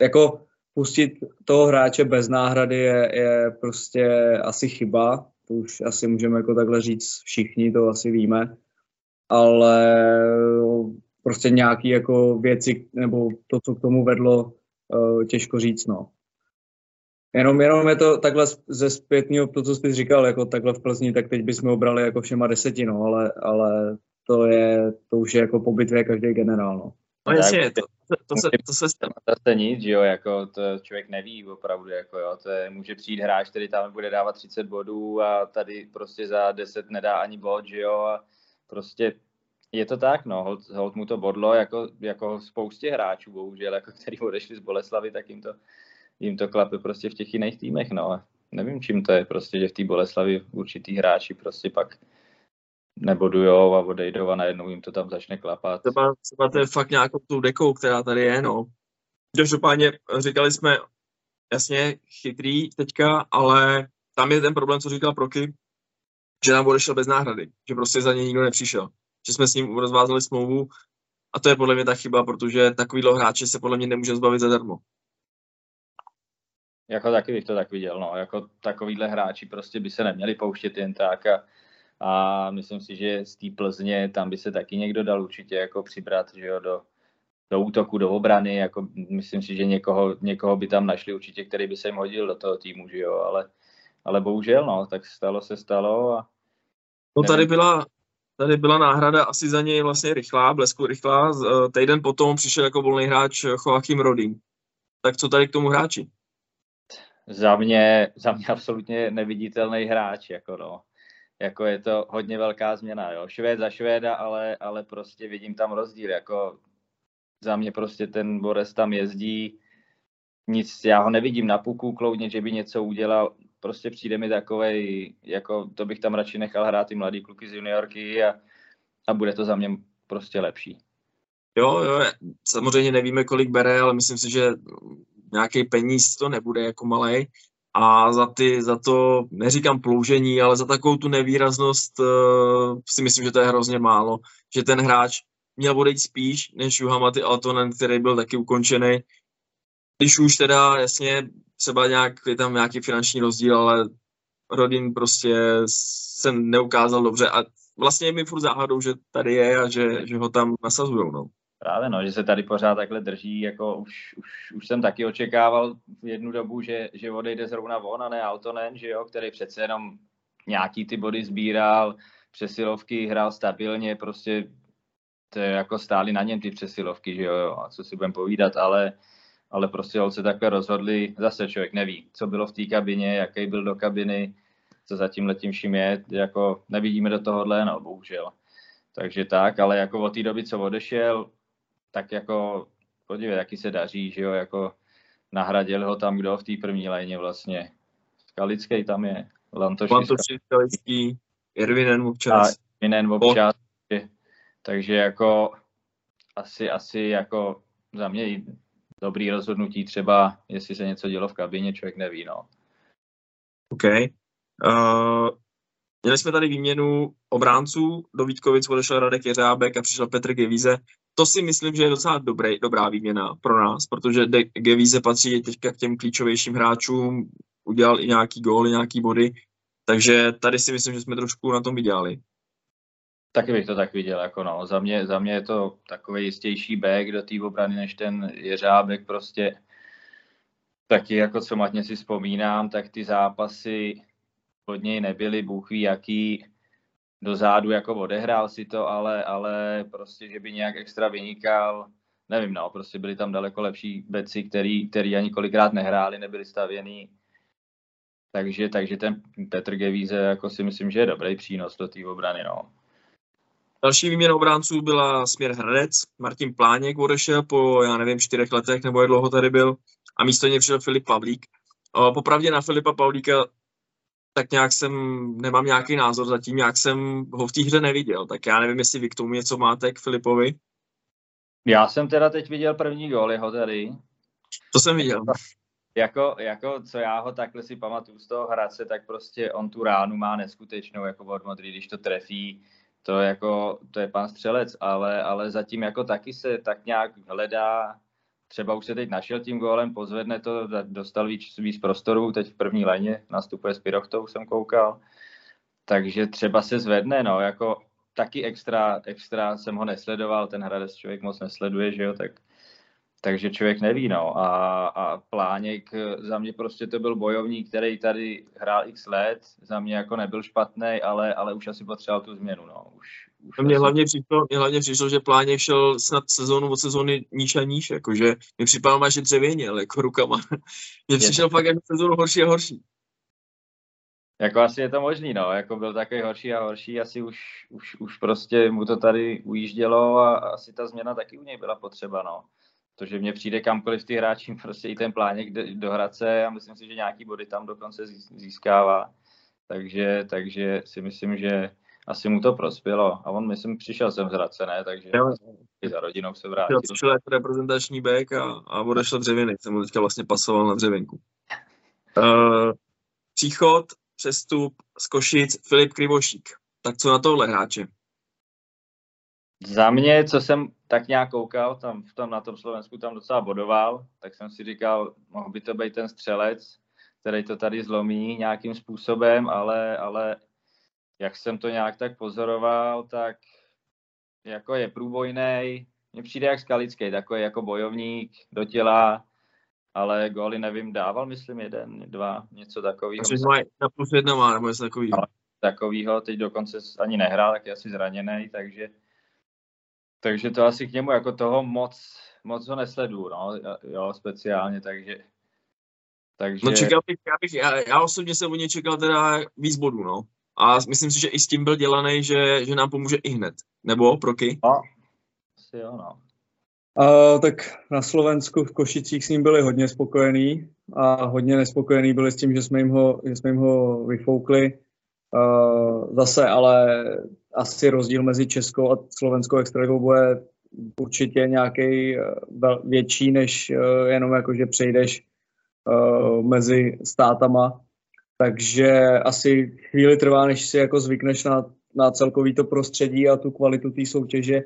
jako pustit toho hráče bez náhrady je, je prostě asi chyba. To už asi můžeme jako takhle říct všichni, to asi víme. Ale prostě nějaký jako věci, nebo to, co k tomu vedlo, těžko říct, no. Jenom, jenom je to takhle ze zpětního, to, co jsi říkal, jako takhle v Plzni, tak teď bychom obrali jako všema desetinou, ale, ale to je, to už je jako po bitvě každý generál, no. No jasně, to, to, to, se, to se stane. To se nic, že jo, jako to člověk neví opravdu, jako jo, to je, může přijít hráč, který tam bude dávat 30 bodů a tady prostě za 10 nedá ani bod, že jo, a prostě je to tak, no, hold, hold mu to bodlo, jako, jako spoustě hráčů, bohužel, jako který odešli z Boleslavy, tak jim to jim to klape prostě v těch jiných týmech, no. Nevím, čím to je, prostě, že v té Boleslavi určitý hráči prostě pak nebodujou a odejdou a najednou jim to tam začne klapat. Třeba, třeba to je fakt nějakou tou dekou, která tady je, no. Každopádně říkali jsme, jasně, chytrý teďka, ale tam je ten problém, co říkal Proky, že nám odešel bez náhrady, že prostě za něj nikdo nepřišel. Že jsme s ním rozvázali smlouvu a to je podle mě ta chyba, protože takovýhle hráče se podle mě nemůže zbavit zadarmo. Jako taky bych to tak viděl, no. Jako takovýhle hráči prostě by se neměli pouštět jen tak a, a myslím si, že z té Plzně tam by se taky někdo dal určitě jako přibrat, že jo, do, do útoku, do obrany, jako myslím si, že někoho, někoho by tam našli určitě, který by se jim hodil do toho týmu, že jo, ale, ale bohužel, no, tak stalo se stalo a No tady byla, tady byla náhrada asi za něj vlastně rychlá, blesku rychlá. Eh, týden potom přišel jako volný hráč Joachim Rodin. Tak co tady k tomu hráči? Za mě, za mě absolutně neviditelný hráč, jako no. jako je to hodně velká změna, jo. Švéd za Švéda, ale, ale prostě vidím tam rozdíl, jako za mě prostě ten Boris tam jezdí, nic, já ho nevidím na puku kloudně, že by něco udělal, prostě přijde mi takovej, jako to bych tam radši nechal hrát ty mladý kluky z juniorky a, a bude to za mě prostě lepší. Jo, jo, samozřejmě nevíme, kolik bere, ale myslím si, že nějaký peníz to nebude jako malej. A za, ty, za to, neříkám ploužení, ale za takovou tu nevýraznost uh, si myslím, že to je hrozně málo. Že ten hráč měl odejít spíš než Juhamati Altonen, který byl taky ukončený. Když už teda, jasně, třeba nějak, je tam nějaký finanční rozdíl, ale Rodin prostě se neukázal dobře a vlastně je mi furt záhadou, že tady je a že, že ho tam nasazujou. No. Právě no, že se tady pořád takhle drží, jako už, už, už jsem taky očekával v jednu dobu, že, že odejde zrovna on a ne Altonen, že jo, který přece jenom nějaký ty body sbíral, přesilovky hrál stabilně, prostě to jako stály na něm ty přesilovky, že jo, a co si budeme povídat, ale, ale prostě se takhle rozhodli, zase člověk neví, co bylo v té kabině, jaký byl do kabiny, co za tím letím vším je, jako nevidíme do tohohle, no bohužel. Takže tak, ale jako od té doby, co odešel, tak jako podívej, jaký se daří, že jo, jako nahradil ho tam kdo v té první léně vlastně. Skalický tam je, Lantoši, Lantoši Skalický, Irvinen občas. A Irvinen občas, oh. takže jako asi, asi jako za mě dobrý rozhodnutí třeba, jestli se něco dělo v kabině, člověk neví, no. OK. Uh, měli jsme tady výměnu obránců, do Vítkovic odešel Radek Jeřábek a přišel Petr Gevíze to si myslím, že je docela dobrý, dobrá výměna pro nás, protože De Gevíze patří teďka k těm klíčovějším hráčům, udělal i nějaký góly, nějaký body, takže tady si myslím, že jsme trošku na tom vydělali. Taky bych to tak viděl, jako no. Za mě, za mě je to takový jistější back do té obrany, než ten Jeřábek prostě. Taky jako co matně si vzpomínám, tak ty zápasy od něj nebyly, bůh ví jaký, do zádu jako odehrál si to, ale, ale prostě, že by nějak extra vynikal, nevím, no, prostě byli tam daleko lepší beci, který, který ani kolikrát nehráli, nebyli stavěný. Takže, takže ten Petr Gevíze jako si myslím, že je dobrý přínos do té obrany, no. Další výměna obránců byla směr Hradec. Martin Pláněk odešel po, já nevím, čtyřech letech, nebo jak dlouho tady byl. A místo něj přišel Filip Pavlík. Popravdě na Filipa Pavlíka tak nějak jsem, nemám nějaký názor zatím, jak jsem ho v té hře neviděl, tak já nevím, jestli vy k tomu něco máte k Filipovi. Já jsem teda teď viděl první gol jeho tady. To jsem viděl. Jako, jako, co já ho takhle si pamatuju z toho Hradce, tak prostě on tu ránu má neskutečnou, jako od Modry, když to trefí, to, jako, to je pan střelec, ale, ale zatím jako taky se tak nějak hledá, třeba už se teď našel tím gólem, pozvedne to, dostal víc, víc prostoru, teď v první léně nastupuje s Pirochtou, jsem koukal, takže třeba se zvedne, no, jako taky extra, extra jsem ho nesledoval, ten Hradec člověk moc nesleduje, že jo, tak takže člověk neví, no. A, a Pláněk, za mě prostě to byl bojovník, který tady hrál x let, za mě jako nebyl špatný, ale, ale už asi potřeboval tu změnu, no. Už, asi... hlavně přišlo, mě hlavně přišlo, že Pláněk šel snad sezónu od sezóny níž a níž, jakože mi připadalo, že dřevěně, ale jako rukama. <laughs> Mně přišel fakt jako sezónu horší a horší. Jako asi je to možný, no, jako byl takový horší a horší, asi už, už, už prostě mu to tady ujíždělo a asi ta změna taky u něj byla potřeba, no to, že mě přijde kamkoliv ty hráči, <laughs> prostě i ten pláněk do, do Hradce a myslím si, že nějaký body tam dokonce získává. Takže, takže si myslím, že asi mu to prospělo. A on, myslím, přišel jsem z Hradce, ne? Takže jo. i za rodinou se vrátil. Přišel jako reprezentační back a, a odešel dřevěny. Jsem mu teďka vlastně pasoval na dřevěnku. Uh, příchod, přestup z Košic, Filip Krivošík. Tak co na tohle hráče? Za mě, co jsem tak nějak koukal, tam, v tom, na tom Slovensku tam docela bodoval, tak jsem si říkal, mohl by to být ten střelec, který to tady zlomí nějakým způsobem, ale, ale jak jsem to nějak tak pozoroval, tak jako je průbojný, mně přijde jak skalický, takový jako bojovník do těla, ale góly nevím, dával, myslím, jeden, dva, něco takového. Takže má na plus jedna má, nebo něco takového. No, takového, teď dokonce ani nehrál, tak je asi zraněný, takže takže to asi k němu jako toho moc, moc ho nesledu, no, jo, speciálně, takže... takže... No čekal bych, já, bych, já, já osobně jsem u něj čekal teda víc bodů, no. A myslím si, že i s tím byl dělaný, že, že nám pomůže i hned. Nebo, Proky? No, asi jo, no. Uh, tak na Slovensku v Košicích s ním byli hodně spokojení a hodně nespokojení byli s tím, že jsme jim ho, že jsme jim ho vyfoukli. Uh, zase ale asi rozdíl mezi českou a slovenskou extraligou bude určitě nějaký větší, než uh, jenom jako, že přejdeš uh, mezi státama. Takže asi chvíli trvá, než si jako zvykneš na, na celkový to prostředí a tu kvalitu té soutěže.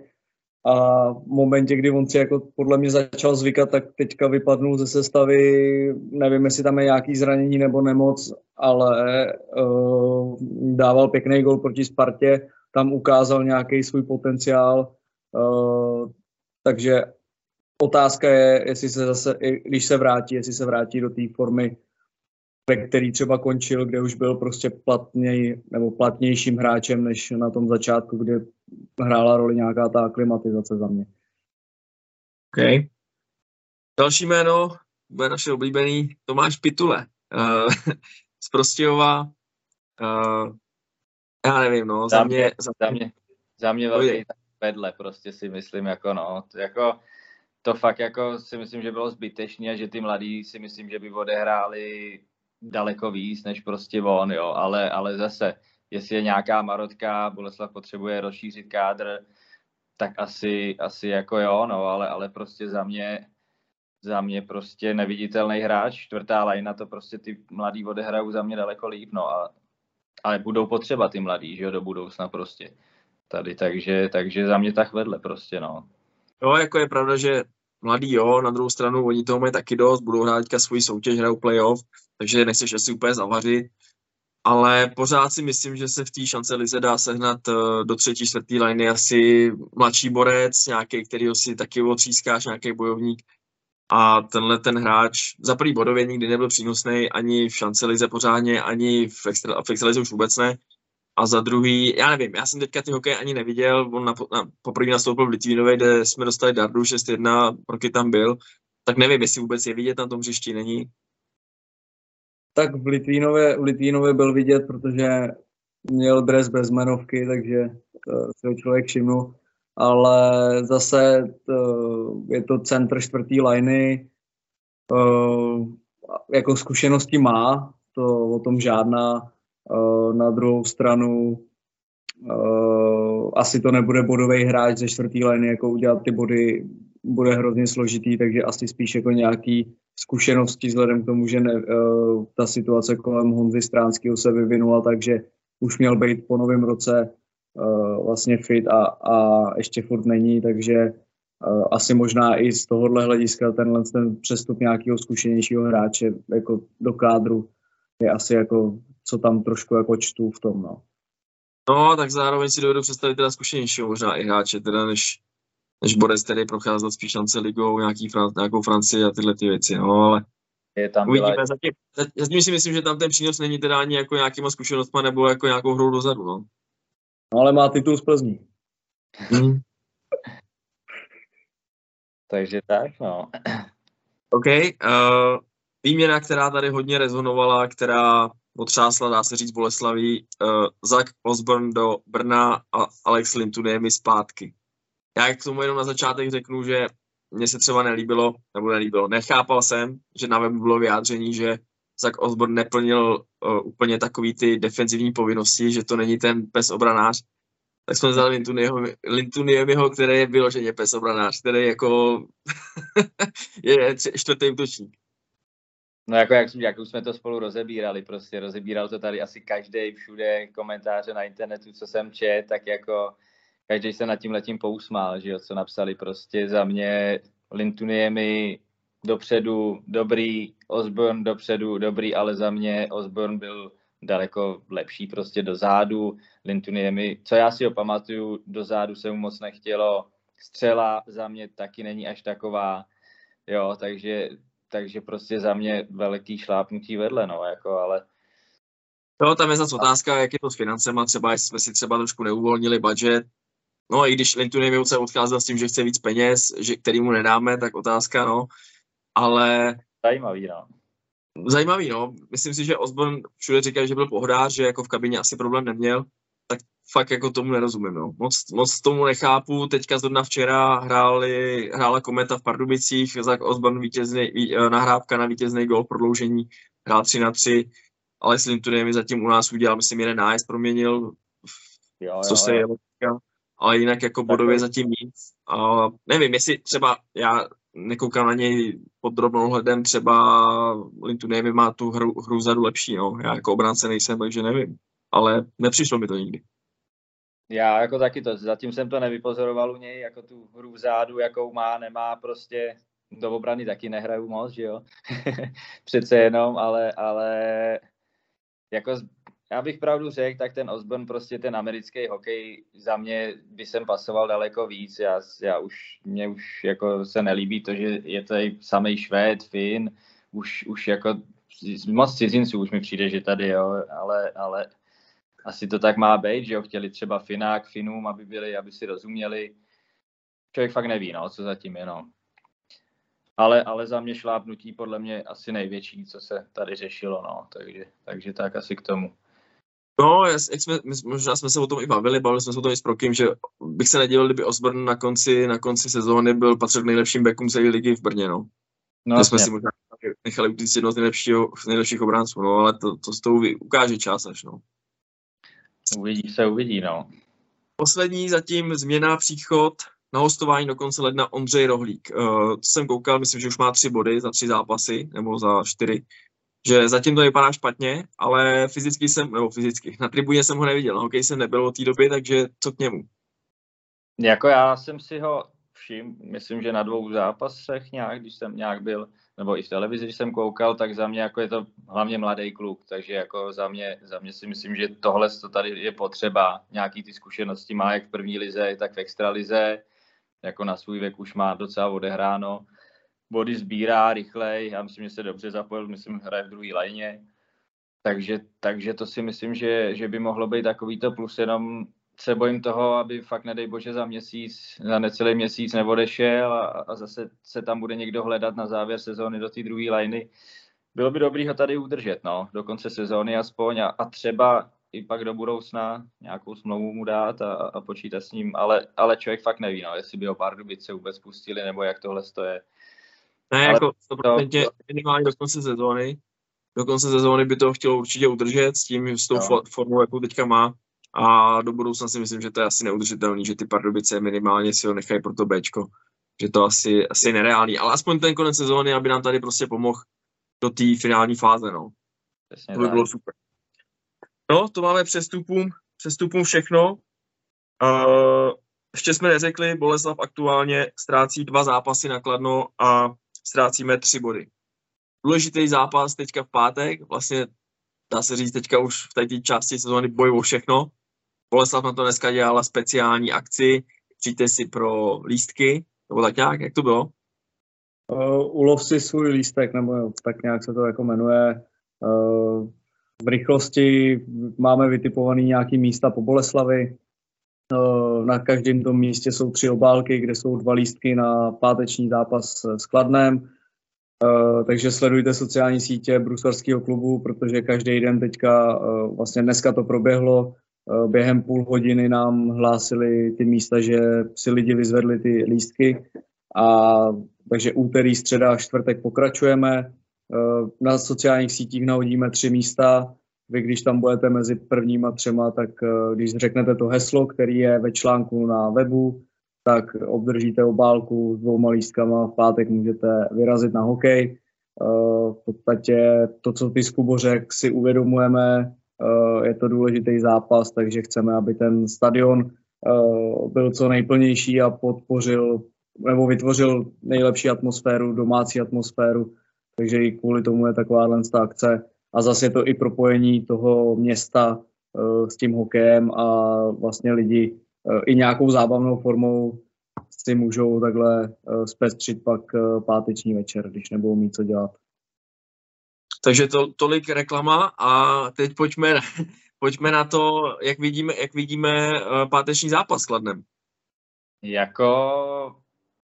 A v momentě, kdy on si jako podle mě začal zvykat, tak teďka vypadnul ze sestavy, nevím, jestli tam je nějaký zranění nebo nemoc, ale uh, dával pěkný gol proti Spartě, tam ukázal nějaký svůj potenciál, uh, takže otázka je, jestli se zase, když se vrátí, jestli se vrátí do té formy, ve který třeba končil, kde už byl prostě platněj, nebo platnějším hráčem, než na tom začátku, kde hrála roli nějaká ta aklimatizace za mě. OK. Další jméno bude naše oblíbený Tomáš Pitule uh, <laughs> z Prostějova. Uh, já nevím, no, za, za mě, mě, za, za mě, za mě velký vedle, prostě si myslím, jako no, to, jako to fakt jako si myslím, že bylo zbytečné a že ty mladí si myslím, že by odehráli daleko víc, než prostě on, jo, ale, ale zase, jestli je nějaká marotka, Boleslav potřebuje rozšířit kádr, tak asi, asi jako jo, no, ale, ale prostě za mě, za mě prostě neviditelný hráč, čtvrtá lajna, to prostě ty mladí odehrajou za mě daleko líp, no a, ale budou potřeba ty mladí, že jo, do budoucna prostě tady, takže, takže za mě tak vedle prostě, no. Jo, jako je pravda, že mladý jo, na druhou stranu oni toho mají taky dost, budou hrát teďka svůj soutěž, hrajou playoff, takže nechceš asi úplně zavařit, ale pořád si myslím, že se v té šance Lize dá sehnat eh, do třetí, čtvrtý liney asi mladší borec, nějaký, který si taky otřískáš, nějaký bojovník. A tenhle ten hráč za prvý bodově nikdy nebyl přínosný ani v šance Lize pořádně, ani v, extra, v extralize už vůbec ne. A za druhý, já nevím, já jsem teďka ty hokej ani neviděl, on na, na, poprvé nastoupil v Litvínově, kde jsme dostali Dardu 6-1, Proky tam byl, tak nevím, jestli vůbec je vidět na tom hřišti, není tak v Litvínově, v Litvínově byl vidět, protože měl dres bez jmenovky, takže se ho člověk všimnul. Ale zase to, je to centr čtvrtý liny, jako zkušenosti má, to o tom žádná. Na druhou stranu asi to nebude bodový hráč ze čtvrtý liny, jako udělat ty body bude hrozně složitý, takže asi spíš jako nějaký zkušenosti vzhledem k tomu, že ne, uh, ta situace kolem Honzy Stránského se vyvinula, takže už měl být po novém roce vlastně fit a, a ještě furt není, takže asi možná i z tohohle hlediska tenhle ten přestup nějakého zkušenějšího hráče jako do kádru je asi jako, co tam trošku jako čtu v tom, no. No, tak zároveň si dovedu představit teda zkušenějšího možná i hráče, teda než než Borec tedy procházel spíš šance ligou, nějaký, nějakou Francii a tyhle ty věci, no, ale je tam uvidíme. Byla... Zatím, zatím si myslím, že tam ten přínos není teda ani jako nějakýma zkušenostma nebo jako nějakou hrou dozadu, no. No ale má titul z Plzní. Hmm. <laughs> Takže tak, no. OK. Uh, výměna, která tady hodně rezonovala, která otřásla, dá se říct, Boleslaví, uh, Zach Osborne do Brna a Alex Lintunemi zpátky. Já k tomu jenom na začátek řeknu, že mně se třeba nelíbilo, nebo nelíbilo, nechápal jsem, že na webu bylo vyjádření, že Zach Osborne neplnil uh, úplně takový ty defenzivní povinnosti, že to není ten pes obranář, tak jsme vzali Lintuniemiho, který je vyloženě pes obranář, který jako <laughs> je čtvrtý útočník. No jako jak, jak už jsme to spolu rozebírali, prostě rozebíral to tady asi každý všude komentáře na internetu, co jsem čet, tak jako každý se nad tím letím pousmál, že jo, co napsali prostě za mě Lintuniemi dopředu dobrý, Osborne dopředu dobrý, ale za mě Osborne byl daleko lepší prostě do zádu. Lintuniemi, co já si ho pamatuju, do zádu se mu moc nechtělo. Střela za mě taky není až taková, jo, takže, takže prostě za mě velký šlápnutí vedle, no, jako, ale Jo, tam je zase otázka, jak je to s financema, třeba jestli jsme si třeba trošku neuvolnili budget, No i když Lintu se odcházel s tím, že chce víc peněz, že, který mu nedáme, tak otázka, no. Ale... Zajímavý, no. Zajímavý, no. Myslím si, že Osborn všude říká, že byl pohodář, že jako v kabině asi problém neměl, fakt jako tomu nerozumím, no. Moc, moc tomu nechápu. Teďka zrovna včera hráli, hrála Kometa v Pardubicích, Zach Osborn vítězný, eh, nahrávka na vítězný gol prodloužení, hrál 3 na 3, ale Slim mi zatím u nás udělal, myslím, jeden nájezd proměnil, jo, co jo, se jo. je ale jinak jako bodově zatím nic. A nevím, jestli třeba já nekoukám na něj pod drobnou hledem, třeba Lintu má tu hru, hru zadu lepší, no. Já jako obránce nejsem, takže nevím. Ale nepřišlo mi to nikdy. Já jako taky to, zatím jsem to nevypozoroval u něj, jako tu hru vzadu, jakou má, nemá prostě, do obrany taky nehraju moc, že jo, <laughs> přece jenom, ale, ale jako já bych pravdu řekl, tak ten Osborn, prostě ten americký hokej, za mě by jsem pasoval daleko víc. Já, já už, mě už jako se nelíbí to, že je tady samý Švéd, Fin, už, už jako moc cizinců už mi přijde, že tady, jo, ale, ale asi to tak má být, že jo, chtěli třeba Finák, Finům, aby byli, aby si rozuměli. Člověk fakt neví, no, co zatím je, no. Ale, ale za mě šlápnutí podle mě asi největší, co se tady řešilo, no, takže, takže tak asi k tomu. No, jak jsme, možná jsme se o tom i bavili, bavili jsme se o tom i s Prokim, že bych se nedělal, kdyby Osborne na konci, na konci sezóny byl patřil k nejlepším backům celé ligy v Brně, no. No, jsme si možná nechali utíct jedno z nejlepšího, nejlepších obránců, no, ale to, to, to ukáže čas až, no. Uvidí se, uvidí, no. Poslední zatím změna, příchod na hostování do konce ledna Ondřej Rohlík. Uh, jsem koukal, myslím, že už má tři body za tři zápasy, nebo za čtyři že zatím to vypadá špatně, ale fyzicky jsem, nebo fyzicky, na tribuně jsem ho neviděl, na hokej jsem nebyl od té doby, takže co k němu? Jako já jsem si ho všiml, myslím, že na dvou zápasech nějak, když jsem nějak byl, nebo i v televizi, když jsem koukal, tak za mě jako je to hlavně mladý kluk, takže jako za mě, za mě si myslím, že tohle to tady je potřeba, nějaký ty zkušenosti má jak v první lize, tak v extralize, jako na svůj věk už má docela odehráno, body sbírá rychleji, já myslím, že se dobře zapojil, myslím, hraje v druhé lajně, takže, takže to si myslím, že, že by mohlo být takovýto plus, jenom se bojím toho, aby fakt nedej bože za měsíc, za necelý měsíc neodešel a, a zase se tam bude někdo hledat na závěr sezóny do té druhé lajny. Bylo by dobrý ho tady udržet, no, do konce sezóny aspoň a, a třeba i pak do budoucna nějakou smlouvu mu dát a, a počítat s ním, ale, ale člověk fakt neví, no, jestli by ho pár se vůbec pustili, nebo jak tohle to je. Ne, ale jako 100% to... minimálně do konce sezóny. Do konce sezóny by to chtělo určitě udržet s tím, s tou no. formou, jakou teďka má. A do budoucna si myslím, že to je asi neudržitelný, že ty Pardubice minimálně si ho nechají pro to Bčko. Že to asi, asi nereálný. Ale aspoň ten konec sezóny, aby nám tady prostě pomohl do té finální fáze, no. Přesně to by tak. bylo super. No, to máme přestupům, přestupům všechno. Uh, ještě jsme neřekli, Boleslav aktuálně ztrácí dva zápasy na Kladno a ztrácíme tři body. Důležitý zápas teďka v pátek, vlastně dá se říct teďka už v této části sezóny boj o všechno. Boleslav na to dneska dělala speciální akci, přijďte si pro lístky, nebo tak nějak, jak to bylo? Uh, ulov si svůj lístek, nebo tak nějak se to jako jmenuje. Uh, v rychlosti máme vytipovaný nějaký místa po Boleslavi. Na každém tom místě jsou tři obálky, kde jsou dva lístky na páteční zápas s Kladnem. Takže sledujte sociální sítě Bruselského klubu, protože každý den teďka, vlastně dneska to proběhlo, během půl hodiny nám hlásili ty místa, že si lidi vyzvedli ty lístky. A takže úterý, středa a čtvrtek pokračujeme. Na sociálních sítích nahodíme tři místa, vy, když tam budete mezi prvníma třema, tak eh, když řeknete to heslo, který je ve článku na webu, tak obdržíte obálku s dvouma lístkama. V pátek můžete vyrazit na hokej. Eh, v podstatě to, co ty Skubořek si uvědomujeme, eh, je to důležitý zápas, takže chceme, aby ten stadion byl co nejplnější a podpořil nebo vytvořil nejlepší atmosféru, domácí atmosféru, takže i kvůli tomu je taková akce a zase je to i propojení toho města uh, s tím hokejem a vlastně lidi i nějakou zábavnou formou si můžou takhle zpestřit pak páteční večer, když nebudou mít co dělat. Takže to, tolik reklama a teď pojďme, <laughs> pojďme na to, jak vidíme, jak vidíme uh, páteční zápas s Kladnem. Jako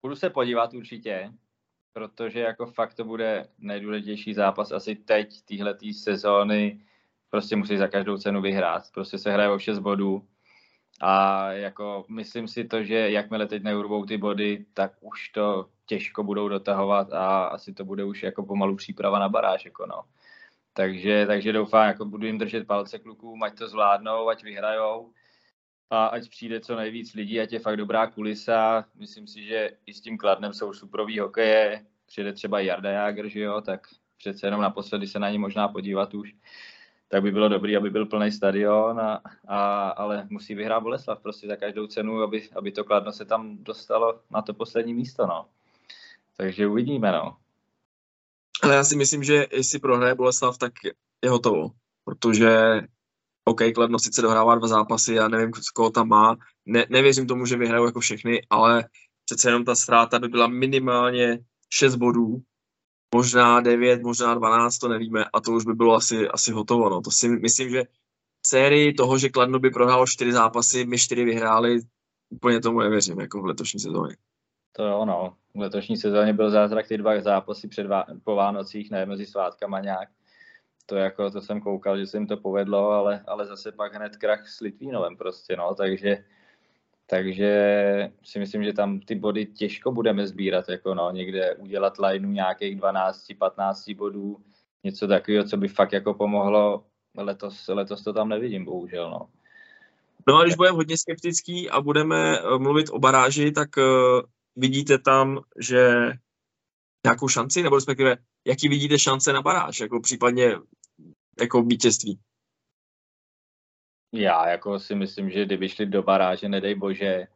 budu se podívat určitě. protože jako fakt to bude nejdůležitější zápas asi teď, téhle sezóny, prostě musí za každou cenu vyhrát. Prostě se hraje o 6 bodů a jako myslím si to, že jakmile teď neurvou ty body, tak už to těžko budou dotahovat a asi to bude už jako pomalu příprava na baráž, jako no. Takže, takže doufám, jako budu jim držet palce klukům, ať to zvládnou, ať vyhrajou a ať přijde co nejvíc lidí, ať je fakt dobrá kulisa. Myslím si, že i s tím Kladnem jsou suprový hokeje, přijde třeba Jarda Jager, že jo, tak přece jenom naposledy se na ní možná podívat už, tak by bylo dobrý, aby byl plný stadion, a, a, ale musí vyhrát Boleslav prostě za každou cenu, aby, aby to Kladno se tam dostalo na to poslední místo, no. Takže uvidíme, no. Ale já si myslím, že jestli prohraje Boleslav, tak je hotovo, protože OK, Kladno sice dohrává dva zápasy, já nevím, koho tam má, ne, nevěřím tomu, že vyhrajou jako všechny, ale přece jenom ta ztráta by byla minimálně 6 bodů, možná 9, možná 12, to nevíme, a to už by bylo asi, asi hotovo. No. To si myslím, že sérii toho, že Kladno by prohrálo 4 zápasy, my 4 vyhráli, úplně tomu nevěřím, jako v letošní sezóně. To jo, no. V letošní sezóně byl zázrak ty dva zápasy před Vá- po Vánocích, ne mezi svátkama nějak to jako, to jsem koukal, že se jim to povedlo, ale, ale zase pak hned krach s Litvínovem prostě, no, takže, takže si myslím, že tam ty body těžko budeme sbírat, jako no, někde udělat lineu nějakých 12-15 bodů, něco takového, co by fakt jako pomohlo, letos, letos to tam nevidím, bohužel, no. No a když budeme hodně skeptický a budeme eh, mluvit o baráži, tak uh, vidíte tam, že nějakou šanci, nebo respektive jaký vidíte šance na baráž, jako případně jako vítězství? Já jako si myslím, že kdyby šli do baráže, nedej bože,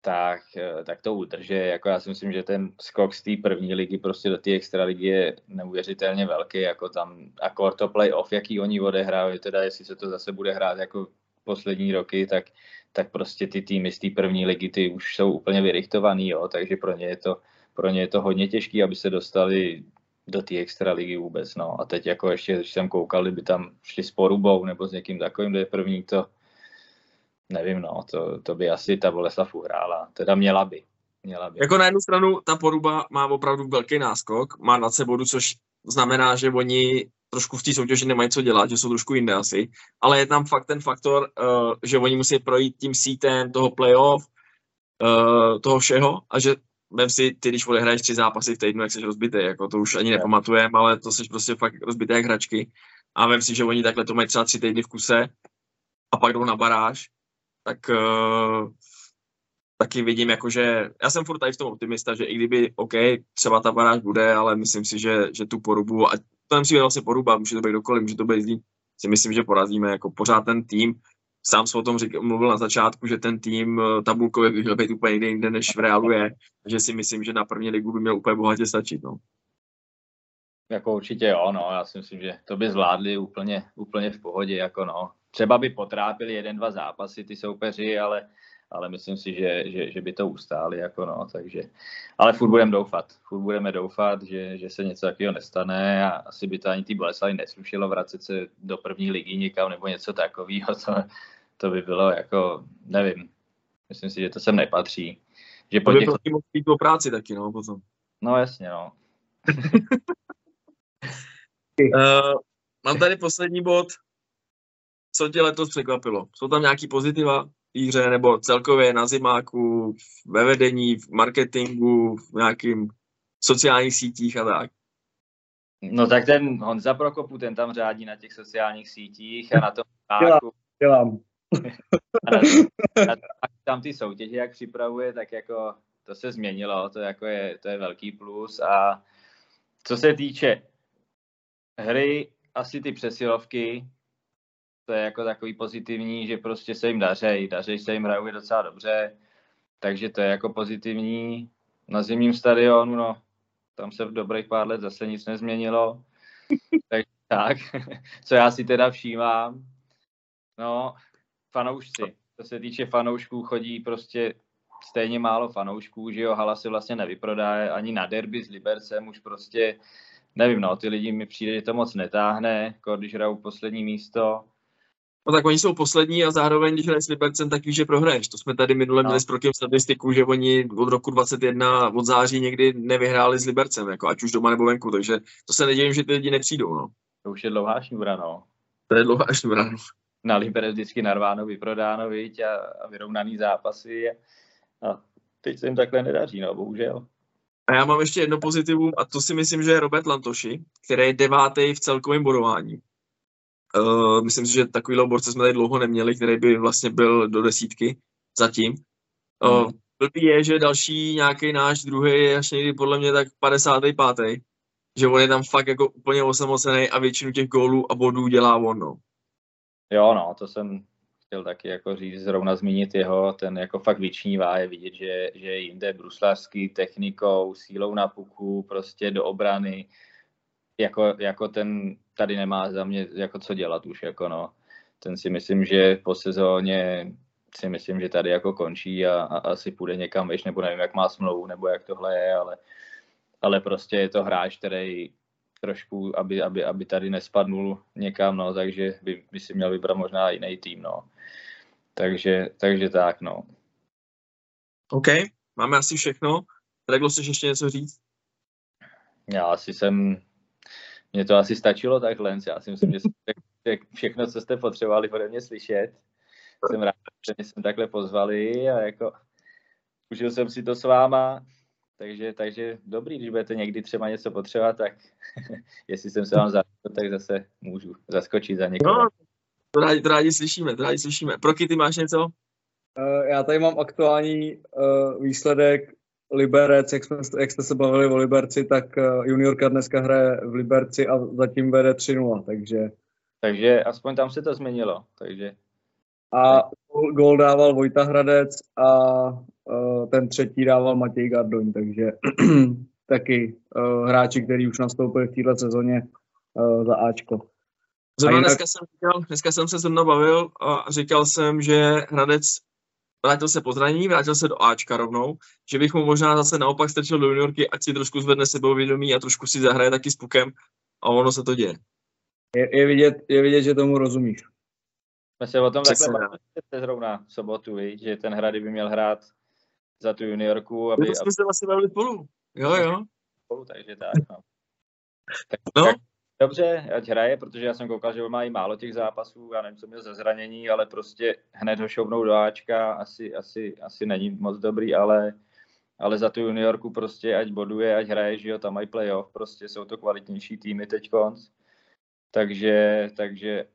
tak, eh, tak to udrže. Jako já si myslím, že ten skok z té první ligy prostě do té extra ligy je neuvěřitelně velký, jako tam akor to playoff, jaký oni odehrávají, teda jestli se to zase bude hrát jako poslední roky, tak, tak prostě ty týmy z té první ligy ty už jsou úplně vyrichtovaný, jo, takže pro ně je to, pro ně je to hodně těžké, aby se dostali do té extra ligy vůbec. No. A teď jako ještě, když jsem koukal, kdyby tam šli s Porubou nebo s někým takovým, kde je první, to nevím, no, to, to by asi ta Boleslav uhrála. Teda měla by. Měla by. Jako na jednu stranu ta Poruba má opravdu velký náskok, má 20 bodů, což znamená, že oni trošku v té soutěži nemají co dělat, že jsou trošku jinde asi, ale je tam fakt ten faktor, uh, že oni musí projít tím sítem toho playoff, uh, toho všeho a že vem si, ty když odehraješ tři zápasy v týdnu, jak jsi rozbitý, jako to už ani nepamatujem, ale to jsi prostě fakt rozbitý jak hračky. A vem si, že oni takhle to mají třeba tři týdny v kuse a pak jdou na baráž, tak uh, taky vidím, jako že já jsem furt tady v tom optimista, že i kdyby, OK, třeba ta baráž bude, ale myslím si, že, že tu porubu, a to nemusí být vlastně poruba, může to být kdokoliv, může to být zlý, si myslím, že porazíme, jako pořád ten tým, sám jsem o tom říkal, mluvil na začátku, že ten tým eh, tabulkově by měl být úplně jiný jinde, než v Reálu je, že si myslím, že na první ligu by měl úplně bohatě stačit. No. Jako určitě jo, no, já si myslím, že to by zvládli úplně, úplně v pohodě, jako no. Třeba by potrápili jeden, dva zápasy ty soupeři, ale, ale myslím si, že, že, že by to ustáli, jako no, takže, ale furt budeme doufat, furt budeme doufat, že, že se něco takového nestane a asi by to ani ty Boleslavy neslušilo vracet se do první ligy někam nebo něco takového, to, to by bylo jako, nevím, myslím si, že to sem nepatří. Že po těch... To by po práci taky, no, potom. No jasně, no. uh, <laughs> mám tady poslední bod. Co tě letos překvapilo? Jsou tam nějaký pozitiva hře nebo celkově na zimáku, ve vedení, v marketingu, v nějakým sociálních sítích a tak? No tak ten Honza Prokopu, ten tam řádí na těch sociálních sítích a na tom <laughs> zimáku. Dělám <laughs> tam ty soutěže, jak připravuje, tak jako to se změnilo, to, jako je, to je velký plus a co se týče hry, asi ty přesilovky, to je jako takový pozitivní, že prostě se jim daří, daří se jim hrajou docela dobře, takže to je jako pozitivní. Na zimním stadionu, no, tam se v dobrých pár let zase nic nezměnilo, <laughs> tak, tak, co já si teda všímám, no, fanoušci. Co se týče fanoušků, chodí prostě stejně málo fanoušků, že jo, hala se vlastně nevyprodá, ani na derby s Libercem už prostě, nevím, no, ty lidi mi přijde, že to moc netáhne, jako když hrajou poslední místo. No tak oni jsou poslední a zároveň, když hraješ s Libercem, tak víš, že prohraješ. To jsme tady minule no. měli s Prokem statistiku, že oni od roku 21, od září někdy nevyhráli s Libercem, jako ať už doma nebo venku, takže to se nedivím, že ty lidi nepřijdou. No. To už je dlouhá šňůra, no. To je dlouhá šňůra, no. Na Liberec vždycky narváno, vyprodáno, viď, a, a vyrovnaný zápasy. A, a teď se jim takhle nedaří, no, bohužel. A já mám ještě jedno pozitivum a to si myslím, že je Robert Lantoši, který je devátý v celkovém bodování. Uh, myslím si, že takovýhle borce jsme tady dlouho neměli, který by vlastně byl do desítky zatím. Uh. Blbý je, že další nějaký náš druhý je až někdy podle mě tak 55. Že on je tam fakt jako úplně osamocený a většinu těch gólů a bodů dělá on. No. Jo, no, to jsem chtěl taky jako říct, zrovna zmínit jeho, ten jako fakt vyčnívá, je vidět, že, že je jinde bruslářský technikou, sílou na puku, prostě do obrany, jako, jako ten tady nemá za mě jako co dělat už, jako no. Ten si myslím, že po sezóně si myslím, že tady jako končí a, a asi půjde někam, víš, nebo nevím, jak má smlouvu, nebo jak tohle je, ale, ale prostě je to hráč, který trošku, aby, aby, aby tady nespadnul někam, no, takže by, by si měl vybrat možná jiný tým, no. Takže, takže tak, no. OK, máme asi všechno. Reglo, chceš ještě něco říct? Já asi jsem, mně to asi stačilo takhle, já si myslím, že všechno, co jste potřebovali ode mě slyšet, jsem rád, že mě jsem takhle pozvali a jako užil jsem si to s váma, takže, takže dobrý, když budete někdy třeba něco potřebovat, tak <laughs> jestli jsem se vám zaskočil, tak zase můžu zaskočit za někoho. No, to rádi, to rádi slyšíme, to rádi slyšíme. Proky, ty máš něco? Uh, já tady mám aktuální uh, výsledek Liberec, jak, jsme, jak jste se bavili o Liberci, tak uh, juniorka dneska hraje v Liberci a zatím vede 3-0, takže... Takže aspoň tam se to změnilo, takže... A gol dával Vojta Hradec a uh, ten třetí dával Matěj Gardoň, takže <clears throat> taky uh, hráči, který už nastoupili v této sezóně uh, za Ačko. Zrovna jinak... dneska, jsem říkal, dneska jsem se zrovna bavil a říkal jsem, že Hradec vrátil se po zranění, vrátil se do Ačka rovnou, že bych mu možná zase naopak strčil do juniorky, ať si trošku zvedne sebevědomí a trošku si zahraje taky s pukem a ono se to děje. Je, je, vidět, je vidět, že tomu rozumíš. Jsme se o tom Přesně takhle bavili zrovna v sobotu, víc, že ten Hrady by měl hrát za tu juniorku. Aby, My jsme aby... se vlastně bavili spolu. Jo, jo. Spolu, takže tak. No. tak, no. tak Dobře, ať hraje, protože já jsem koukal, že on má i málo těch zápasů, já nevím, co měl ze zranění, ale prostě hned ho šoubnou do Ačka, asi, asi, asi není moc dobrý, ale, ale za tu juniorku prostě ať boduje, ať hraje, že jo, tam mají playoff, prostě jsou to kvalitnější týmy teď konc. Takže, takže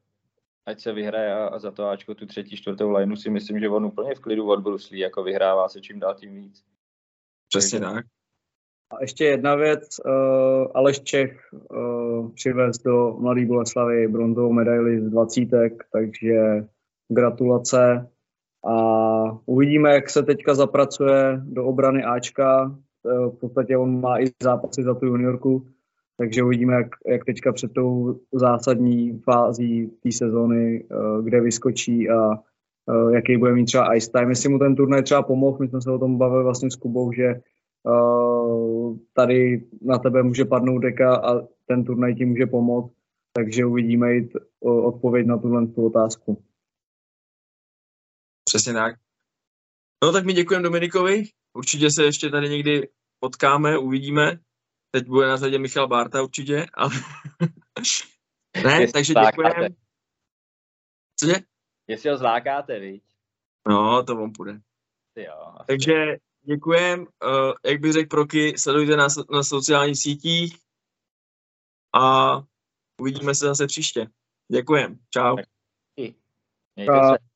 ať se vyhraje a, a za to Ačko tu třetí, čtvrtou lineu si myslím, že on úplně v klidu odbruslí, jako vyhrává se čím dál tím víc. Přesně takže, tak. A ještě jedna věc, uh, Aleš Čech uh, přivez do Mladé Boleslavy bronzovou medaili z dvacítek, takže gratulace a uvidíme, jak se teďka zapracuje do obrany Ačka. Uh, v podstatě on má i zápasy za tu juniorku, takže uvidíme, jak, jak teďka před tou zásadní fází té sezony, uh, kde vyskočí a jaký bude mít třeba ice time. Jestli mu ten turnaj třeba pomohl, my jsme se o tom bavili vlastně s Kubou, že tady na tebe může padnout deka a ten turnaj ti může pomoct, takže uvidíme jít uh, odpověď na tuhle tu otázku. Přesně tak. No tak my děkujeme Dominikovi, určitě se ještě tady někdy potkáme, uvidíme. Teď bude na řadě Michal Bárta určitě, ale... <laughs> ne, takže děkujeme. Cože? Jestli ho zlákáte, viď? No, to on půjde. Jo, takže děkujem. Uh, jak bych řekl Proky, sledujte nás na sociálních sítích a uvidíme se zase příště. Děkujem. Čau. Mějte se.